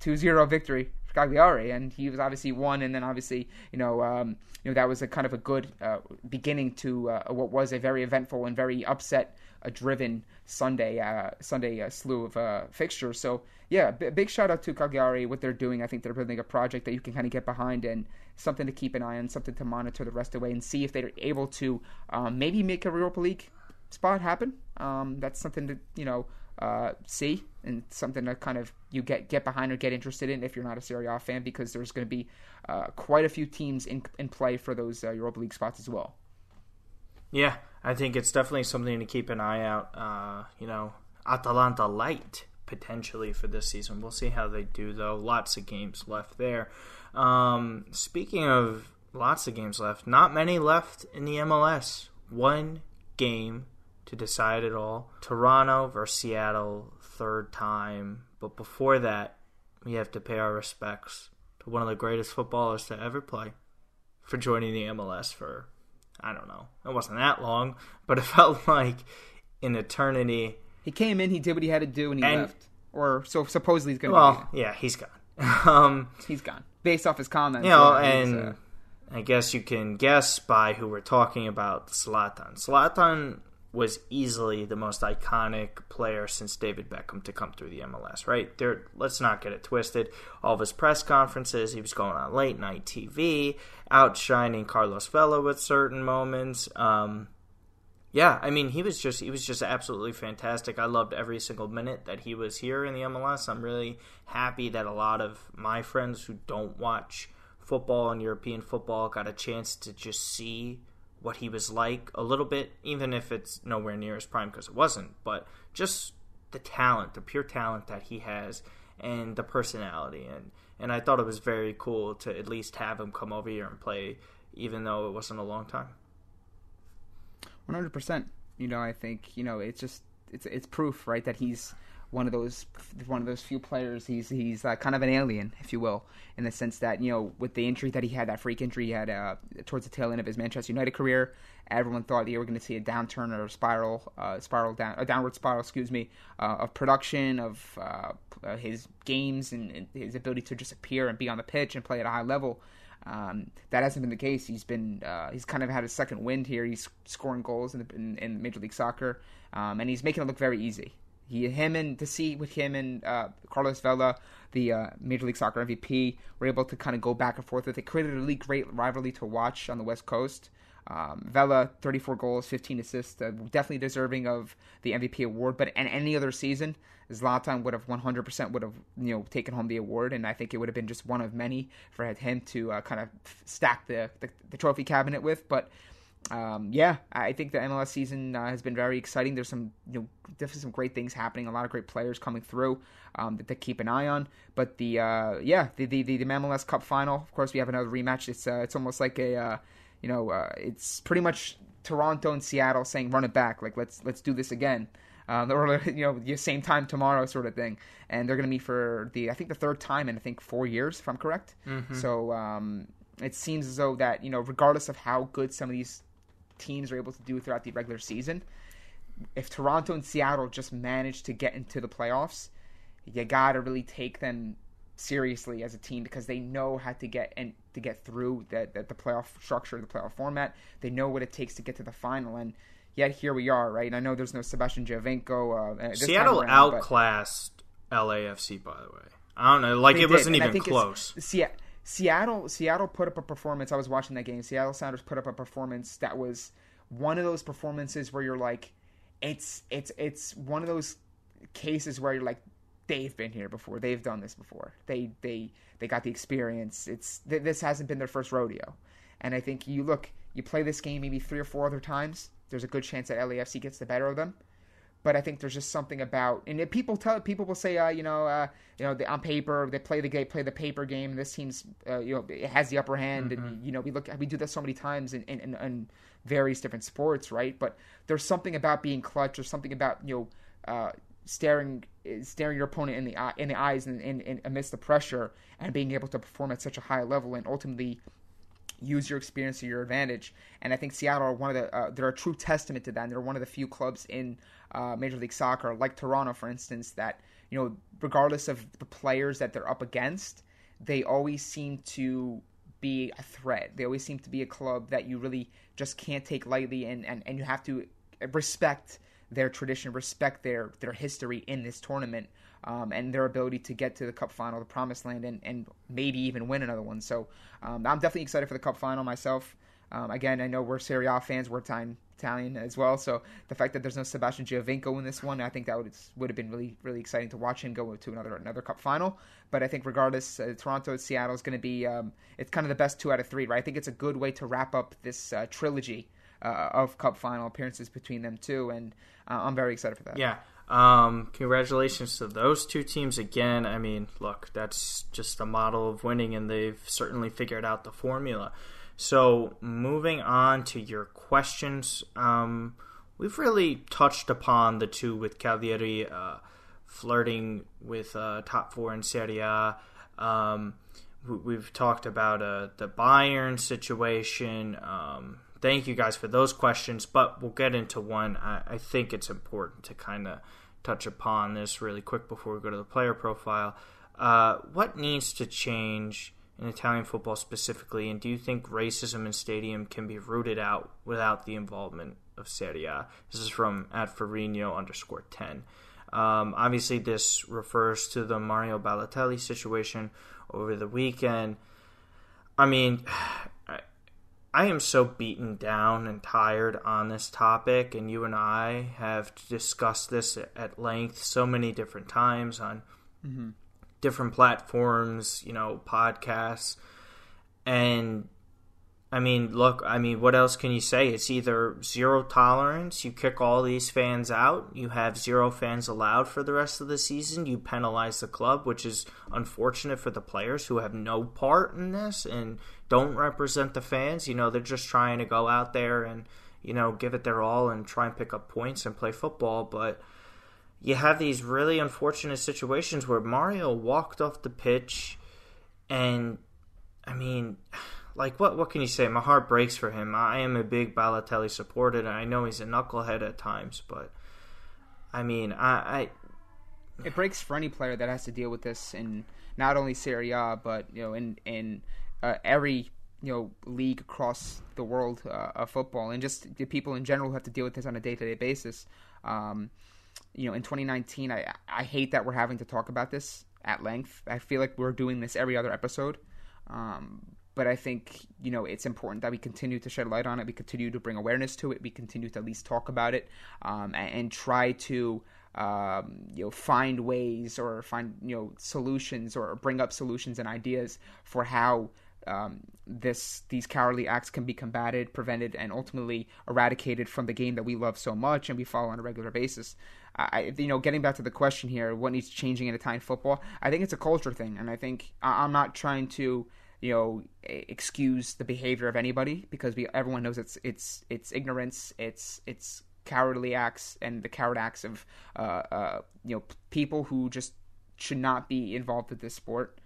2-0 victory for Cagliari, and he was obviously won, and then obviously you know um, you know that was a kind of a good uh, beginning to uh, what was a very eventful and very upset a driven Sunday uh, Sunday uh, slew of uh, fixtures. So yeah, b- big shout out to Cagliari what they're doing. I think they're building a project that you can kind of get behind and something to keep an eye on, something to monitor the rest of the way and see if they're able to um, maybe make a Europa League spot happen. Um, that's something to you know uh, see and something to kind of you get get behind or get interested in if you're not a Serie A fan because there's going to be uh, quite a few teams in in play for those uh, Europa League spots as well. Yeah, I think it's definitely something to keep an eye out. Uh, you know, Atalanta light potentially for this season. We'll see how they do though. Lots of games left there. Um, speaking of lots of games left, not many left in the MLS. One game to decide it all. Toronto versus Seattle, third time. But before that, we have to pay our respects to one of the greatest footballers to ever play for joining the MLS for I don't know. It wasn't that long, but it <laughs> felt like an eternity. He came in, he did what he had to do, and he and, left. Or so supposedly he's going to. Well, yeah, he's gone. <laughs> um, he's gone based off his comments. You know, and uh, I guess you can guess by who we're talking about. Zlatan. Zlatan was easily the most iconic player since David Beckham to come through the MLS, right? There let's not get it twisted. All of his press conferences, he was going on late night TV, outshining Carlos Vela with certain moments. Um, yeah, I mean he was just he was just absolutely fantastic. I loved every single minute that he was here in the MLS. I'm really happy that a lot of my friends who don't watch football and European football got a chance to just see what he was like a little bit, even if it's nowhere near his prime because it wasn't. But just the talent, the pure talent that he has, and the personality, and and I thought it was very cool to at least have him come over here and play, even though it wasn't a long time. One hundred percent. You know, I think you know it's just it's it's proof, right, that he's one of those one of those few players. He's he's uh, kind of an alien, if you will, in the sense that you know with the injury that he had, that freak injury he had uh, towards the tail end of his Manchester United career, everyone thought that you were going to see a downturn or a spiral, uh, spiral down, a downward spiral, excuse me, uh, of production of uh, uh, his games and, and, his ability to just appear and be on the pitch and play at a high level. Um, that hasn't been the case. He's been he's kind of had a second wind here. He's scoring goals in, the, in, in Major League Soccer, um, and he's making it look very easy. He, him, and to see with him and uh, Carlos Vela, the uh, Major League Soccer MVP, were able to kind of go back and forth with it. Created a really great rivalry to watch on the West Coast. Um, Vela, 34 goals, 15 assists, uh, definitely deserving of the MVP award. But in any other season, Zlatan would have 100% would have you know taken home the award, and I think it would have been just one of many for him to uh, kind of stack the, the, the trophy cabinet with. But um, yeah, I think the MLS season uh, has been very exciting. There's some, you know, definitely some great things happening. A lot of great players coming through um, that to keep an eye on. But the, uh, yeah, the, the the MLS Cup final. Of course, we have another rematch. It's uh, it's almost like a, uh, you know, uh, it's pretty much Toronto and Seattle saying run it back. Like let's let's do this again. Um, <laughs> or you know, the same time tomorrow, sort of thing. And they're going to meet for the I think the third time in I think four years, if I'm correct. Mm-hmm. So um, it seems as though that you know, regardless of how good some of these teams are able to do throughout the regular season. If Toronto and Seattle just manage to get into the playoffs, you gotta really take them seriously as a team because they know how to get and to get through the, the, the playoff structure, the playoff format. They know what it takes to get to the final, and yet here we are, right? And I know there's no Sebastian Giovinco. Uh, Seattle around, outclassed but... LAFC, by the way. I don't know, like it wasn't even close. Seattle Seattle Seattle put up a performance. I was watching that game. Seattle Sounders put up a performance that was one of those performances where you're like, it's it's it's one of those cases where you're like, they've been here before. They've done this before. They they they got the experience. It's th- this hasn't been their first rodeo. And I think you look, you play this game maybe three or four other times. There's a good chance that LAFC gets the better of them but I think there's just something about and people tell people will say uh, you know uh, you know on paper they play the game play the paper game this team's uh, you know it has the upper hand mm-hmm. and you know we look we do that so many times in, in, in, various different sports right but there's something about being clutch or something about you know uh, staring staring your opponent in the eye, in the eyes and, and, and amidst the pressure and being able to perform at such a high level and ultimately use your experience to your advantage. And I think Seattle are one of the uh, they're a true testament to that. And they're one of the few clubs in uh, Major League Soccer, like Toronto, for instance, that you know, regardless of the players that they're up against, they always seem to be a threat. They always seem to be a club that you really just can't take lightly, and and, and you have to respect their tradition, respect their their history in this tournament um, and their ability to get to the Cup final, the Promised Land, and, and maybe even win another one. So um, I'm definitely excited for the Cup final myself. Um, again, I know we're Serie A fans, we're time Italian as well. So the fact that there's no Sebastian Giovinco in this one, I think that would would have been really really exciting to watch him go to another another Cup final. But I think regardless, uh, Toronto Seattle is going to be um, it's kind of the best two out of three, right? I think it's a good way to wrap up this uh, trilogy uh, of Cup final appearances between them two, and uh, I'm very excited for that. Yeah, um, congratulations to those two teams again. I mean, look, that's just a model of winning, and they've certainly figured out the formula. So, moving on to your questions, um, we've really touched upon the two with Cagliari uh, flirting with uh, top four in Serie A. Um, we've talked about uh, the Bayern situation. Um, thank you guys for those questions, but we'll get into one. I, I think it's important to kind of touch upon this really quick before we go to the player profile. Uh, what needs to change in Italian football specifically, and do you think racism in stadium can be rooted out without the involvement of Serie A? This is from at Farino underscore 10. Um, obviously, this refers to the Mario Balotelli situation over the weekend. I mean, I am so beaten down and tired on this topic, and you and I have discussed this at length so many different times on mm-hmm. different platforms, you know, podcasts. And I mean, look, I mean, what else can you say? It's either zero tolerance, you kick all these fans out, you have zero fans allowed for the rest of the season, you penalize the club, which is unfortunate for the players who have no part in this and don't represent the fans. You know, they're just trying to go out there and, you know, give it their all and try and pick up points and play football. But, you have these really unfortunate situations where Mario walked off the pitch, and I mean, like what what can you say? My heart breaks for him. I am a big Balotelli supporter, and I know he's a knucklehead at times, but I mean, I, I it breaks for any player that has to deal with this in not only Serie A, but you know, in in uh, every you know league across the world uh, of football, and just the people in general who have to deal with this on a day to day basis. Um, you know, in 2019, I I hate that we're having to talk about this at length. I feel like we're doing this every other episode. Um, but I think you know it's important that we continue to shed light on it. We continue to bring awareness to it. We continue to at least talk about it um, and, and, try to um, you know find ways or find you know solutions or bring up solutions and ideas for how um, this these cowardly acts can be combated, prevented, and ultimately eradicated from the game that we love so much and we follow on a regular basis. I, you know, getting back to the question here, what needs changing in Italian football? I think it's a culture thing, and I think I'm not trying to, you know, excuse the behavior of anybody because we everyone knows it's it's it's ignorance, it's it's cowardly acts and the coward acts of uh, uh, you know people who just should not be involved with this sport,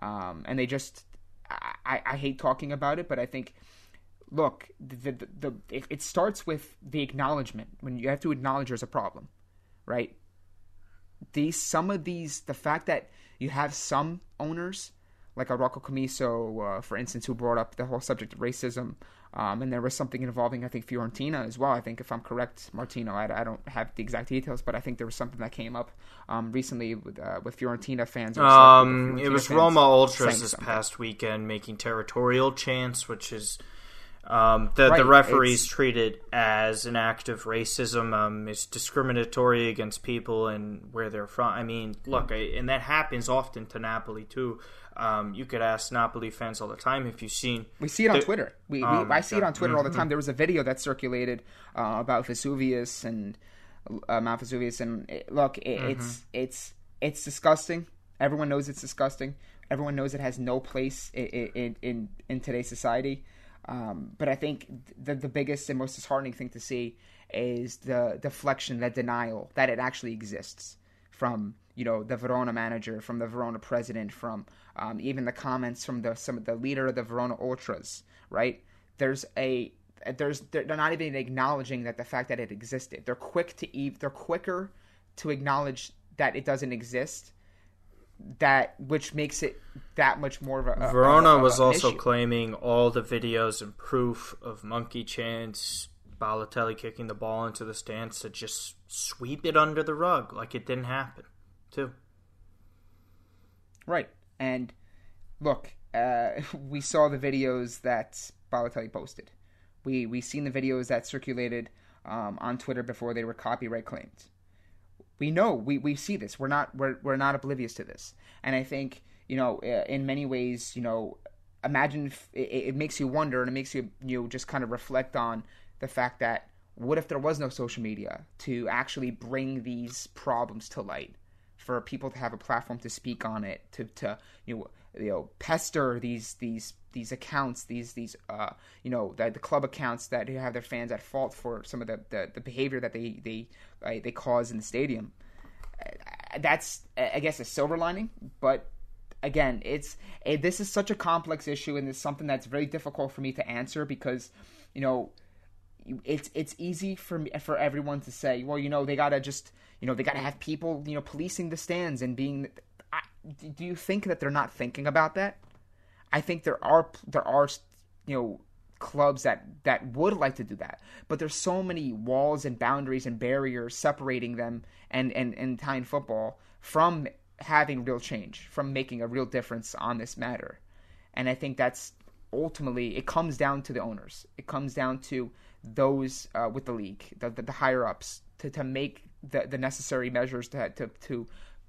um, and they just I, I hate talking about it, but I think look the the, the it, starts with the acknowledgement when you have to acknowledge there's a problem right? These some of these the fact that you have some owners like a Rocco Commisso, uh, for instance, who brought up the whole subject of racism, um, and there was something involving I think Fiorentina as well. I think if I'm correct, Martino, I, I don't have the exact details, but I think there was something that came up um, recently with uh, with Fiorentina fans. Um, Fiorentina it was Roma Ultras this past weekend making territorial chants, which is um, the, right. the referees it's... treat it as an act of racism. Um, it's discriminatory against people and where they're from. I mean, look, I, and that happens often to Napoli too. Um, you could ask Napoli fans all the time if you've seen. We see it on the, Twitter. We, we um, I see it on Twitter mm-hmm. all the mm-hmm. time. There was a video that circulated uh, about Vesuvius and uh, Mount Vesuvius, and it, look, it, mm-hmm. it's it's it's disgusting. Everyone knows it's disgusting. Everyone knows it has no place in in, in, in today's society. Um, but I think the the biggest and most disheartening thing to see is the deflection, the denial that it actually exists from you know the Verona manager, from the Verona president, from um, even the comments from the some of the leader of the Verona Ultras. Right? There's a there's they're not even acknowledging that the fact that it existed. They're quick to they're quicker to acknowledge that it doesn't exist that which makes it that much more of a. Verona a, a, was also issue. claiming all the videos and proof of monkey chants, Balotelli kicking the ball into the stands to just sweep it under the rug like it didn't happen, too. Right, and look, uh, <laughs> we saw the videos that Balotelli posted. We we seen the videos that circulated um, on Twitter before they were copyright claimed we know we, we see this. We're not we're, we're not oblivious to this. And i think you know uh, in many ways you know imagine if it, it, makes you wonder and it makes you you know, just kind of reflect on the fact that what if there was no social media to actually bring these problems to light for people to have a platform to speak on it to to you know you know pester these these these accounts these these uh you know the, the club accounts that have their fans at fault for some of the the, the behavior that they they uh, they cause in the stadium. Uh, that's i guess a silver lining but again it's it, this is such a complex issue and it's something that's very difficult for me to answer because you know it's it's easy for me for everyone to say well you know they gotta just you know they gotta have people you know policing the stands and being do you think that they're not thinking about that? I think there are there are you know clubs that that would like to do that, but there's so many walls and boundaries and barriers separating them and and, and Italian football from having real change, from making a real difference on this matter. And I think that's ultimately it comes down to the owners. It comes down to those uh, with the league, the, the, the higher ups, to, to make the, the necessary measures to, to to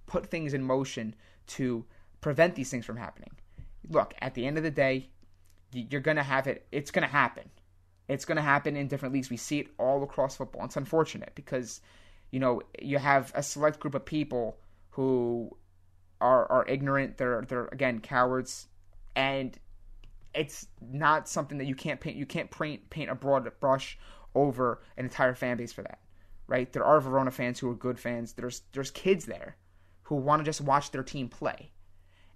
put things in motion to prevent these things from happening. Look, at the end of the day, you're going to have it. It's going to happen. It's going to happen in different leagues. We see it all across football. It's unfortunate because, you know, you have a select group of people who are are ignorant. They're they're again cowards, and it's not something that you can't paint. You can't paint paint a broad brush over an entire fan base for that, right? There are Verona fans who are good fans. There's there's kids there who want to just watch their team play.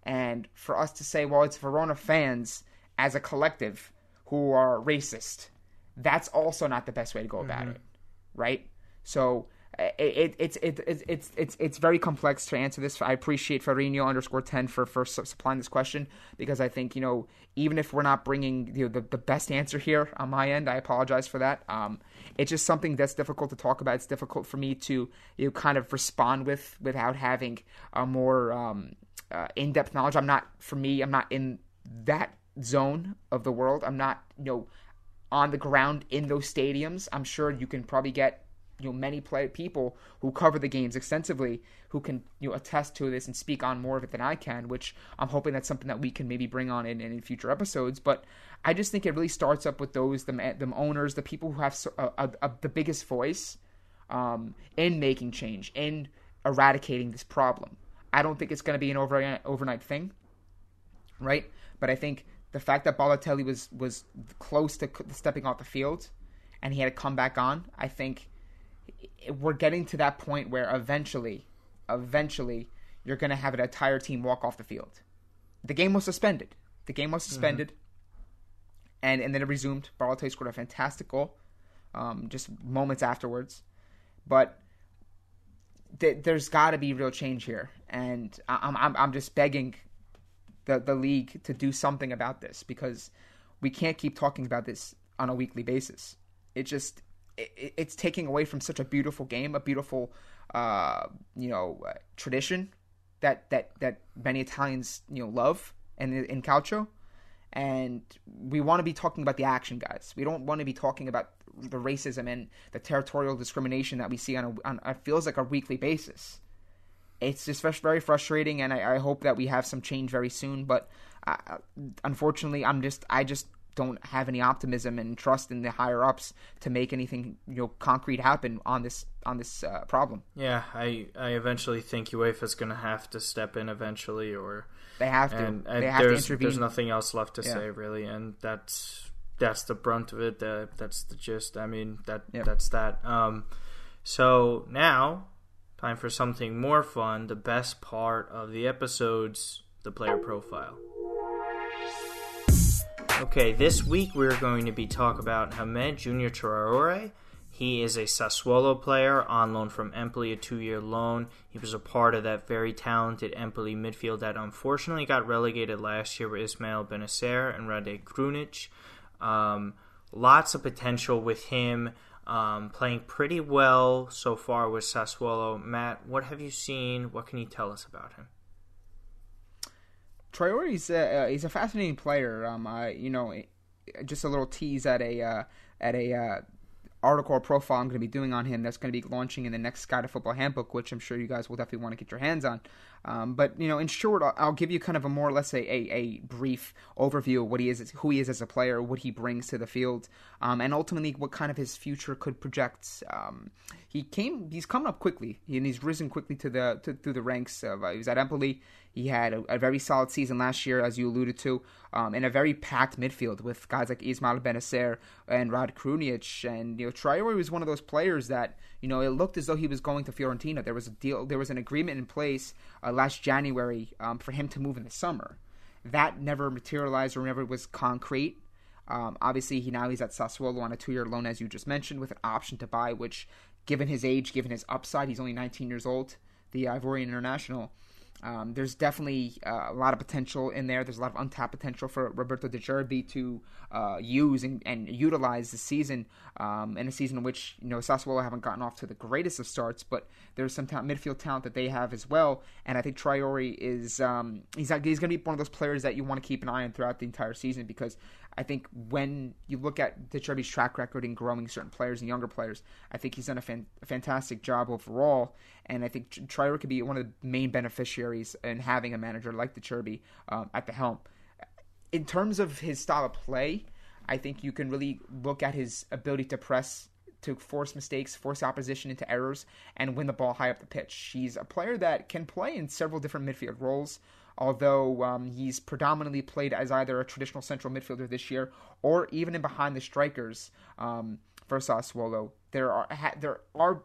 And for us to say, well, it's Verona fans as a collective who are racist, that's also not the best way to go about mm-hmm. it, right? So it, it's it, it, it's it's it's very complex to answer this. I appreciate Farinho underscore ten for for supplying this question because I think you know even if we're not bringing you know, the the best answer here on my end, I apologize for that. Um, it's just something that's difficult to talk about. It's difficult for me to you know, kind of respond with without having a more um, uh, in depth knowledge. I'm not for me. I'm not in that zone of the world. I'm not you know on the ground in those stadiums. I'm sure you can probably get you know many play people who cover the games extensively who can you know attest to this and speak on more of it than I can, which I'm hoping that's something that we can maybe bring on in, in future episodes. But I just think it really starts up with those the the owners, the people who have a, a, a, the biggest voice um, in making change, in eradicating this problem. I don't think it's going to be an overnight overnight thing, right? But I think the fact that Balotelli was was close to stepping off the field and he had to come back on, I think we're getting to that point where eventually, eventually, you're going to have an entire team walk off the field. The game was suspended. The game was mm-hmm. suspended, mm-hmm. and and then it resumed. Balotelli scored a fantastic goal, um, just moments afterwards. But th- there's got to be real change here, and I'm I'm I'm just begging the the league to do something about this because we can't keep talking about this on a weekly basis. It just it, it's taking away from such a beautiful game, a beautiful, uh, you know, uh, tradition that that that many Italians you know love and in, calcio. And we want to be talking about the action, guys. We don't want to be talking about the racism and the territorial discrimination that we see on a on feels like a weekly basis. It's just very frustrating, and I, I hope that we have some change very soon. But uh, unfortunately, I'm just I just don't have any optimism and trust in the higher ups to make anything you know concrete happen on this on this uh, problem. Yeah, I I eventually think UEFA is going to have to step in eventually, or they have to. And, they have there's, to intervene. There's nothing else left to yeah. say really, and that's that's the brunt of it. That that's the gist. I mean that yep. that's that. Um, so now time for something more fun. The best part of the episodes, the player profile. Okay, this week we're going to be talking about Hamed Junior Traore. He is a Sassuolo player on loan from Empoli, a two-year loan. He was a part of that very talented Empoli midfield that unfortunately got relegated last year with Ismail Bennacer and Rade Krunic. Um, lots of potential with him. Um, playing pretty well so far with Sassuolo. Matt, what have you seen? What can you tell us about him? Traore, he's a, uh, he's a fascinating player. Um, I, you know, just a little tease at a uh, at a uh, article or profile I'm going to be doing on him that's going to be launching in the next Sky to Football Handbook, which I'm sure you guys will definitely want to get your hands on. Um, but you know, in short, I'll, give you kind of a more or less a, a, a, brief overview of what he is, who he is as a player, what he brings to the field, um, and ultimately what kind of his future could project. Um, he came, he's coming up quickly, and he's risen quickly to the to, through the ranks. Of, uh, he was at Empoli. He had a, a, very solid season last year, as you alluded to, um, in a very packed midfield with guys like Ismail Bennacer and Rade Krunic. And you know, Traore was one of those players that you know it looked as though he was going to Fiorentina. There was a deal, there was an agreement in place uh, last January um, for him to move in the summer. That never materialized or never was concrete. Um, obviously, he now he's at Sassuolo on a two-year loan, as you just mentioned, with an option to buy. Which, given his age, given his upside, he's only 19 years old. The Ivorian international um, there's definitely uh, a lot of potential in there. There's a lot of untapped potential for Roberto De Zerbi to uh, use and, and, utilize this season um, in a season in which you know Sassuolo haven't gotten off to the greatest of starts, but there's some talent, midfield talent that they have as well. And I think Traore is um, he's he's going to be one of those players that you want to keep an eye on throughout the entire season because I think when you look at De Zerbi's track record in growing certain players and younger players, I think he's done a, fan, a fantastic job overall. And I think Traore could be one of the main beneficiaries in having a manager like De Zerbi um, at the helm. In terms of his style of play, I think you can really look at his ability to press to force mistakes, force opposition into errors, and win the ball high up the pitch. He's a player that can play in several different midfield roles although um, he's predominantly played as either a traditional central midfielder this year or even in behind the strikers um, for Sassuolo. There are ha- there are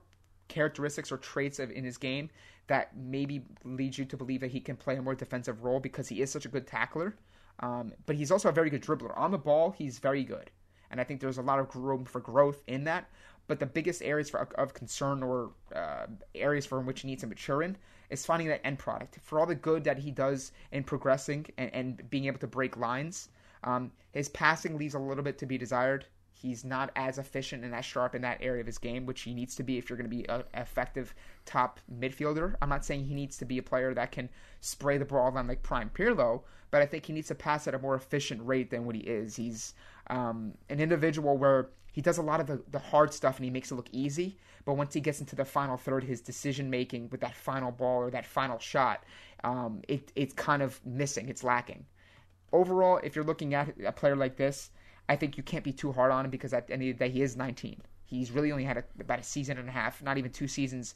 characteristics or traits of in his game that maybe leads you to believe that he can play a more defensive role because he is such a good tackler. Um, but he's also a very good dribbler. On the ball, he's very good. And I think there's a lot of room for growth in that. But the biggest areas for, of concern or uh, areas for which he needs to mature in is finding that end product. For all the good that he does in progressing and, and being able to break lines, um, his passing leaves a little bit to be desired. He's not as efficient and as sharp in that area of his game, which he needs to be if you're going to be an effective top midfielder. I'm not saying he needs to be a player that can spray the ball on like Prime Pirlo, but I think he needs to pass at a more efficient rate than what he is. He's um, an individual where he does a lot of the, the hard stuff and he makes it look easy, but once he gets into the final third, his decision making with that final ball or that final shot, um, it, it's kind of missing. It's lacking. Overall, if you're looking at a player like this, I think you can't be too hard on him because at the end of the day, he is 19. He's really only had a, about a season and a half, not even two seasons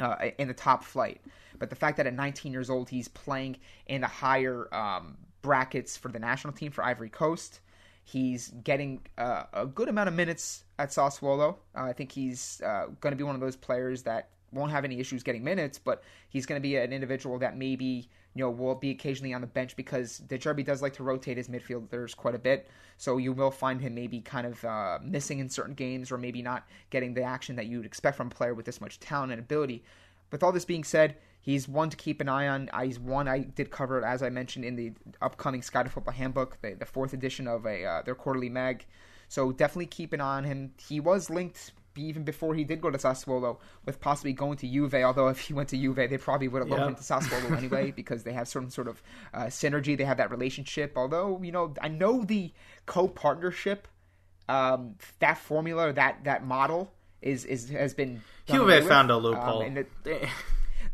uh, in the top flight. But the fact that at 19 years old, he's playing in the higher um, brackets for the national team for Ivory Coast. He's getting uh, a good amount of minutes at Sassuolo. Uh, I think he's uh, going to be one of those players that won't have any issues getting minutes, but he's going to be an individual that maybe you know will be occasionally on the bench because De Zerbi does like to rotate his midfielders quite a bit. So you will find him maybe kind of uh, missing in certain games or maybe not getting the action that you'd expect from a player with this much talent and ability. With all this being said, he's one to keep an eye on. He's one I did cover as I mentioned in the upcoming Sky to Football Handbook, the, the fourth edition of a uh, their quarterly mag. So definitely keep an eye on him. He was linked even before he did go to Sassuolo with possibly going to Juve. Although if he went to Juve, they probably would have loaned yep. him to Sassuolo <laughs> anyway because they have some sort of uh, synergy. They have that relationship. Although you know, I know the co-partnership, um, that formula, that that model is is has been Juve found a loophole. Um,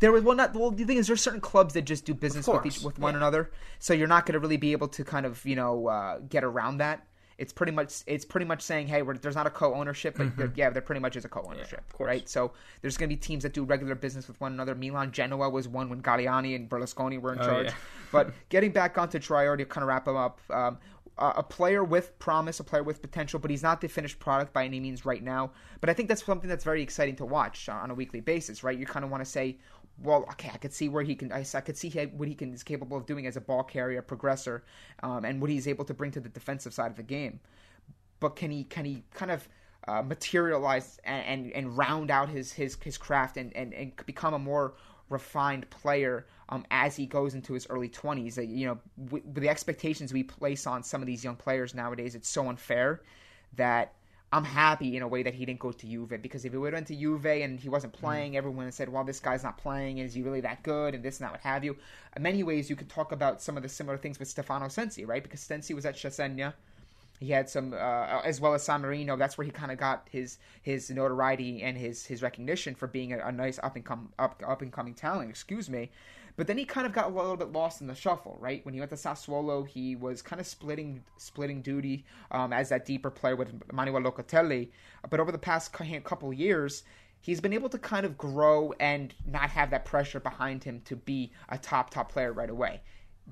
there was well not well the thing is there's certain clubs that just do business with each with one yeah. another so you're not going to really be able to kind of you know uh, get around that it's pretty much it's pretty much saying, hey, there's not a co-ownership, but mm-hmm. yeah, there pretty much is a co-ownership, yeah, right? So there's going to be teams that do regular business with one another. Milan Genoa was one when Galliani and Berlusconi were in oh, charge. Yeah. but <laughs> getting back onto Traore to kind of wrap him up, um, a player with promise, a player with potential, but he's not the finished product by any means right now. But I think that's something that's very exciting to watch on a weekly basis, right? You kind of want to say, well, okay, I could see where he can. I, I could see what he can is capable of doing as a ball carrier, progressor, um, and what he's able to bring to the defensive side of the game. But can he can he kind of uh, materialize and, and, and round out his his his craft and and, and become a more refined player um, as he goes into his early 20s. Uh, you know, with the expectations we place on some of these young players nowadays, it's so unfair that I'm happy in a way that he didn't go to Juve because if he would have went to Juve and he wasn't mm. playing, mm. everyone said, "Well, this guy's not playing. Is he really that good?" And this and that, what have you. In many ways, you could talk about some of the similar things with Stefano Sensi, right? Because Sensi was at Cesena. He had some, uh, as well as San Marino. That's where he kind of got his his notoriety and his his recognition for being a, a nice up and come up up and coming talent. Excuse me. But then he kind of got a little bit lost in the shuffle, right? When he went to Sassuolo, he was kind of splitting splitting duty um, as that deeper player with Manuel Locatelli. But over the past couple years, he's been able to kind of grow and not have that pressure behind him to be a top top player right away.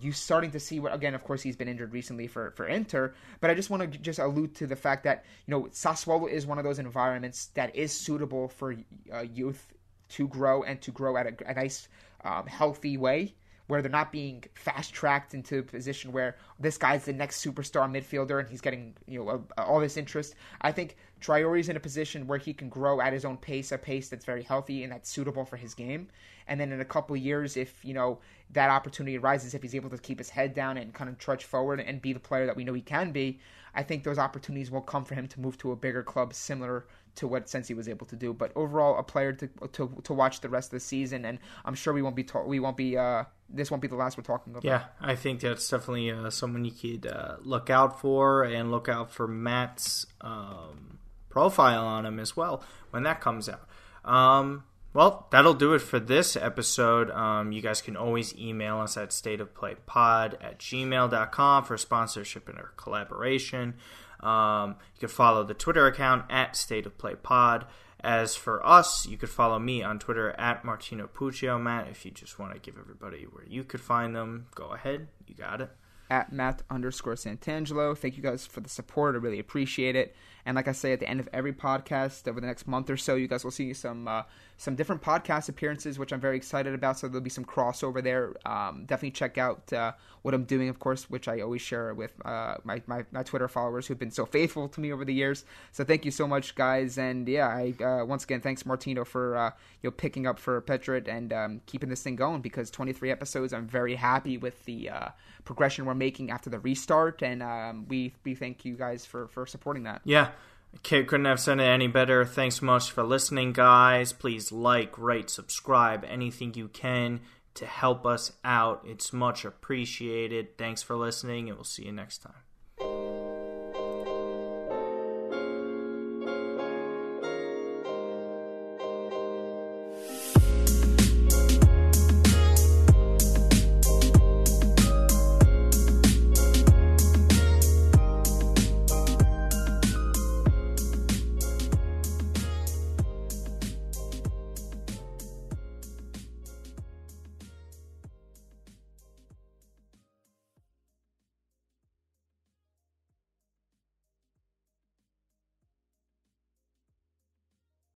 You starting to see what again? Of course, he's been injured recently for for Inter, but I just want to just allude to the fact that you know Sassuolo is one of those environments that is suitable for uh, youth to grow and to grow at a, a nice um, healthy way where they're not being fast tracked into a position where this guy's the next superstar midfielder and he's getting you know all this interest. I think Traore's in a position where he can grow at his own pace, a pace that's very healthy and that's suitable for his game. And then in a couple years, if you know that opportunity arises, if he's able to keep his head down and kind of trudge forward and be the player that we know he can be, I think those opportunities will come for him to move to a bigger club similar to what Sensi was able to do. But overall, a player to to, to watch the rest of the season, and I'm sure we won't be ta- we won't be uh, this won't be the last we're talking about. Yeah, I think that's definitely uh, someone you could uh, look out for, and look out for Matt's um, profile on him as well when that comes out. Um, well, that'll do it for this episode. Um, you guys can always email us at stateofplaypod at gmail.com for sponsorship and or collaboration. Um, you can follow the Twitter account at State of Play Pod. As for us, you could follow me on Twitter at Martino Puccio. Matt, if you just want to give everybody where you could find them, go ahead. You got it. At Matt underscore Santangelo. Thank you guys for the support. I really appreciate it. And like I say at the end of every podcast over the next month or so, you guys will see some uh, some different podcast appearances, which I'm very excited about. So there'll be some crossover there. Um, definitely check out uh, what I'm doing, of course, which I always share with uh, my, my, my Twitter followers who've been so faithful to me over the years. So thank you so much, guys. And yeah, I uh, once again thanks Martino for uh, you know picking up for Petrit and um, keeping this thing going because 23 episodes. I'm very happy with the uh, progression we're making after the restart, and um, we we thank you guys for for supporting that. Yeah. Kid couldn't have said it any better. Thanks so much for listening, guys. Please like, rate, subscribe, anything you can to help us out. It's much appreciated. Thanks for listening, and we'll see you next time.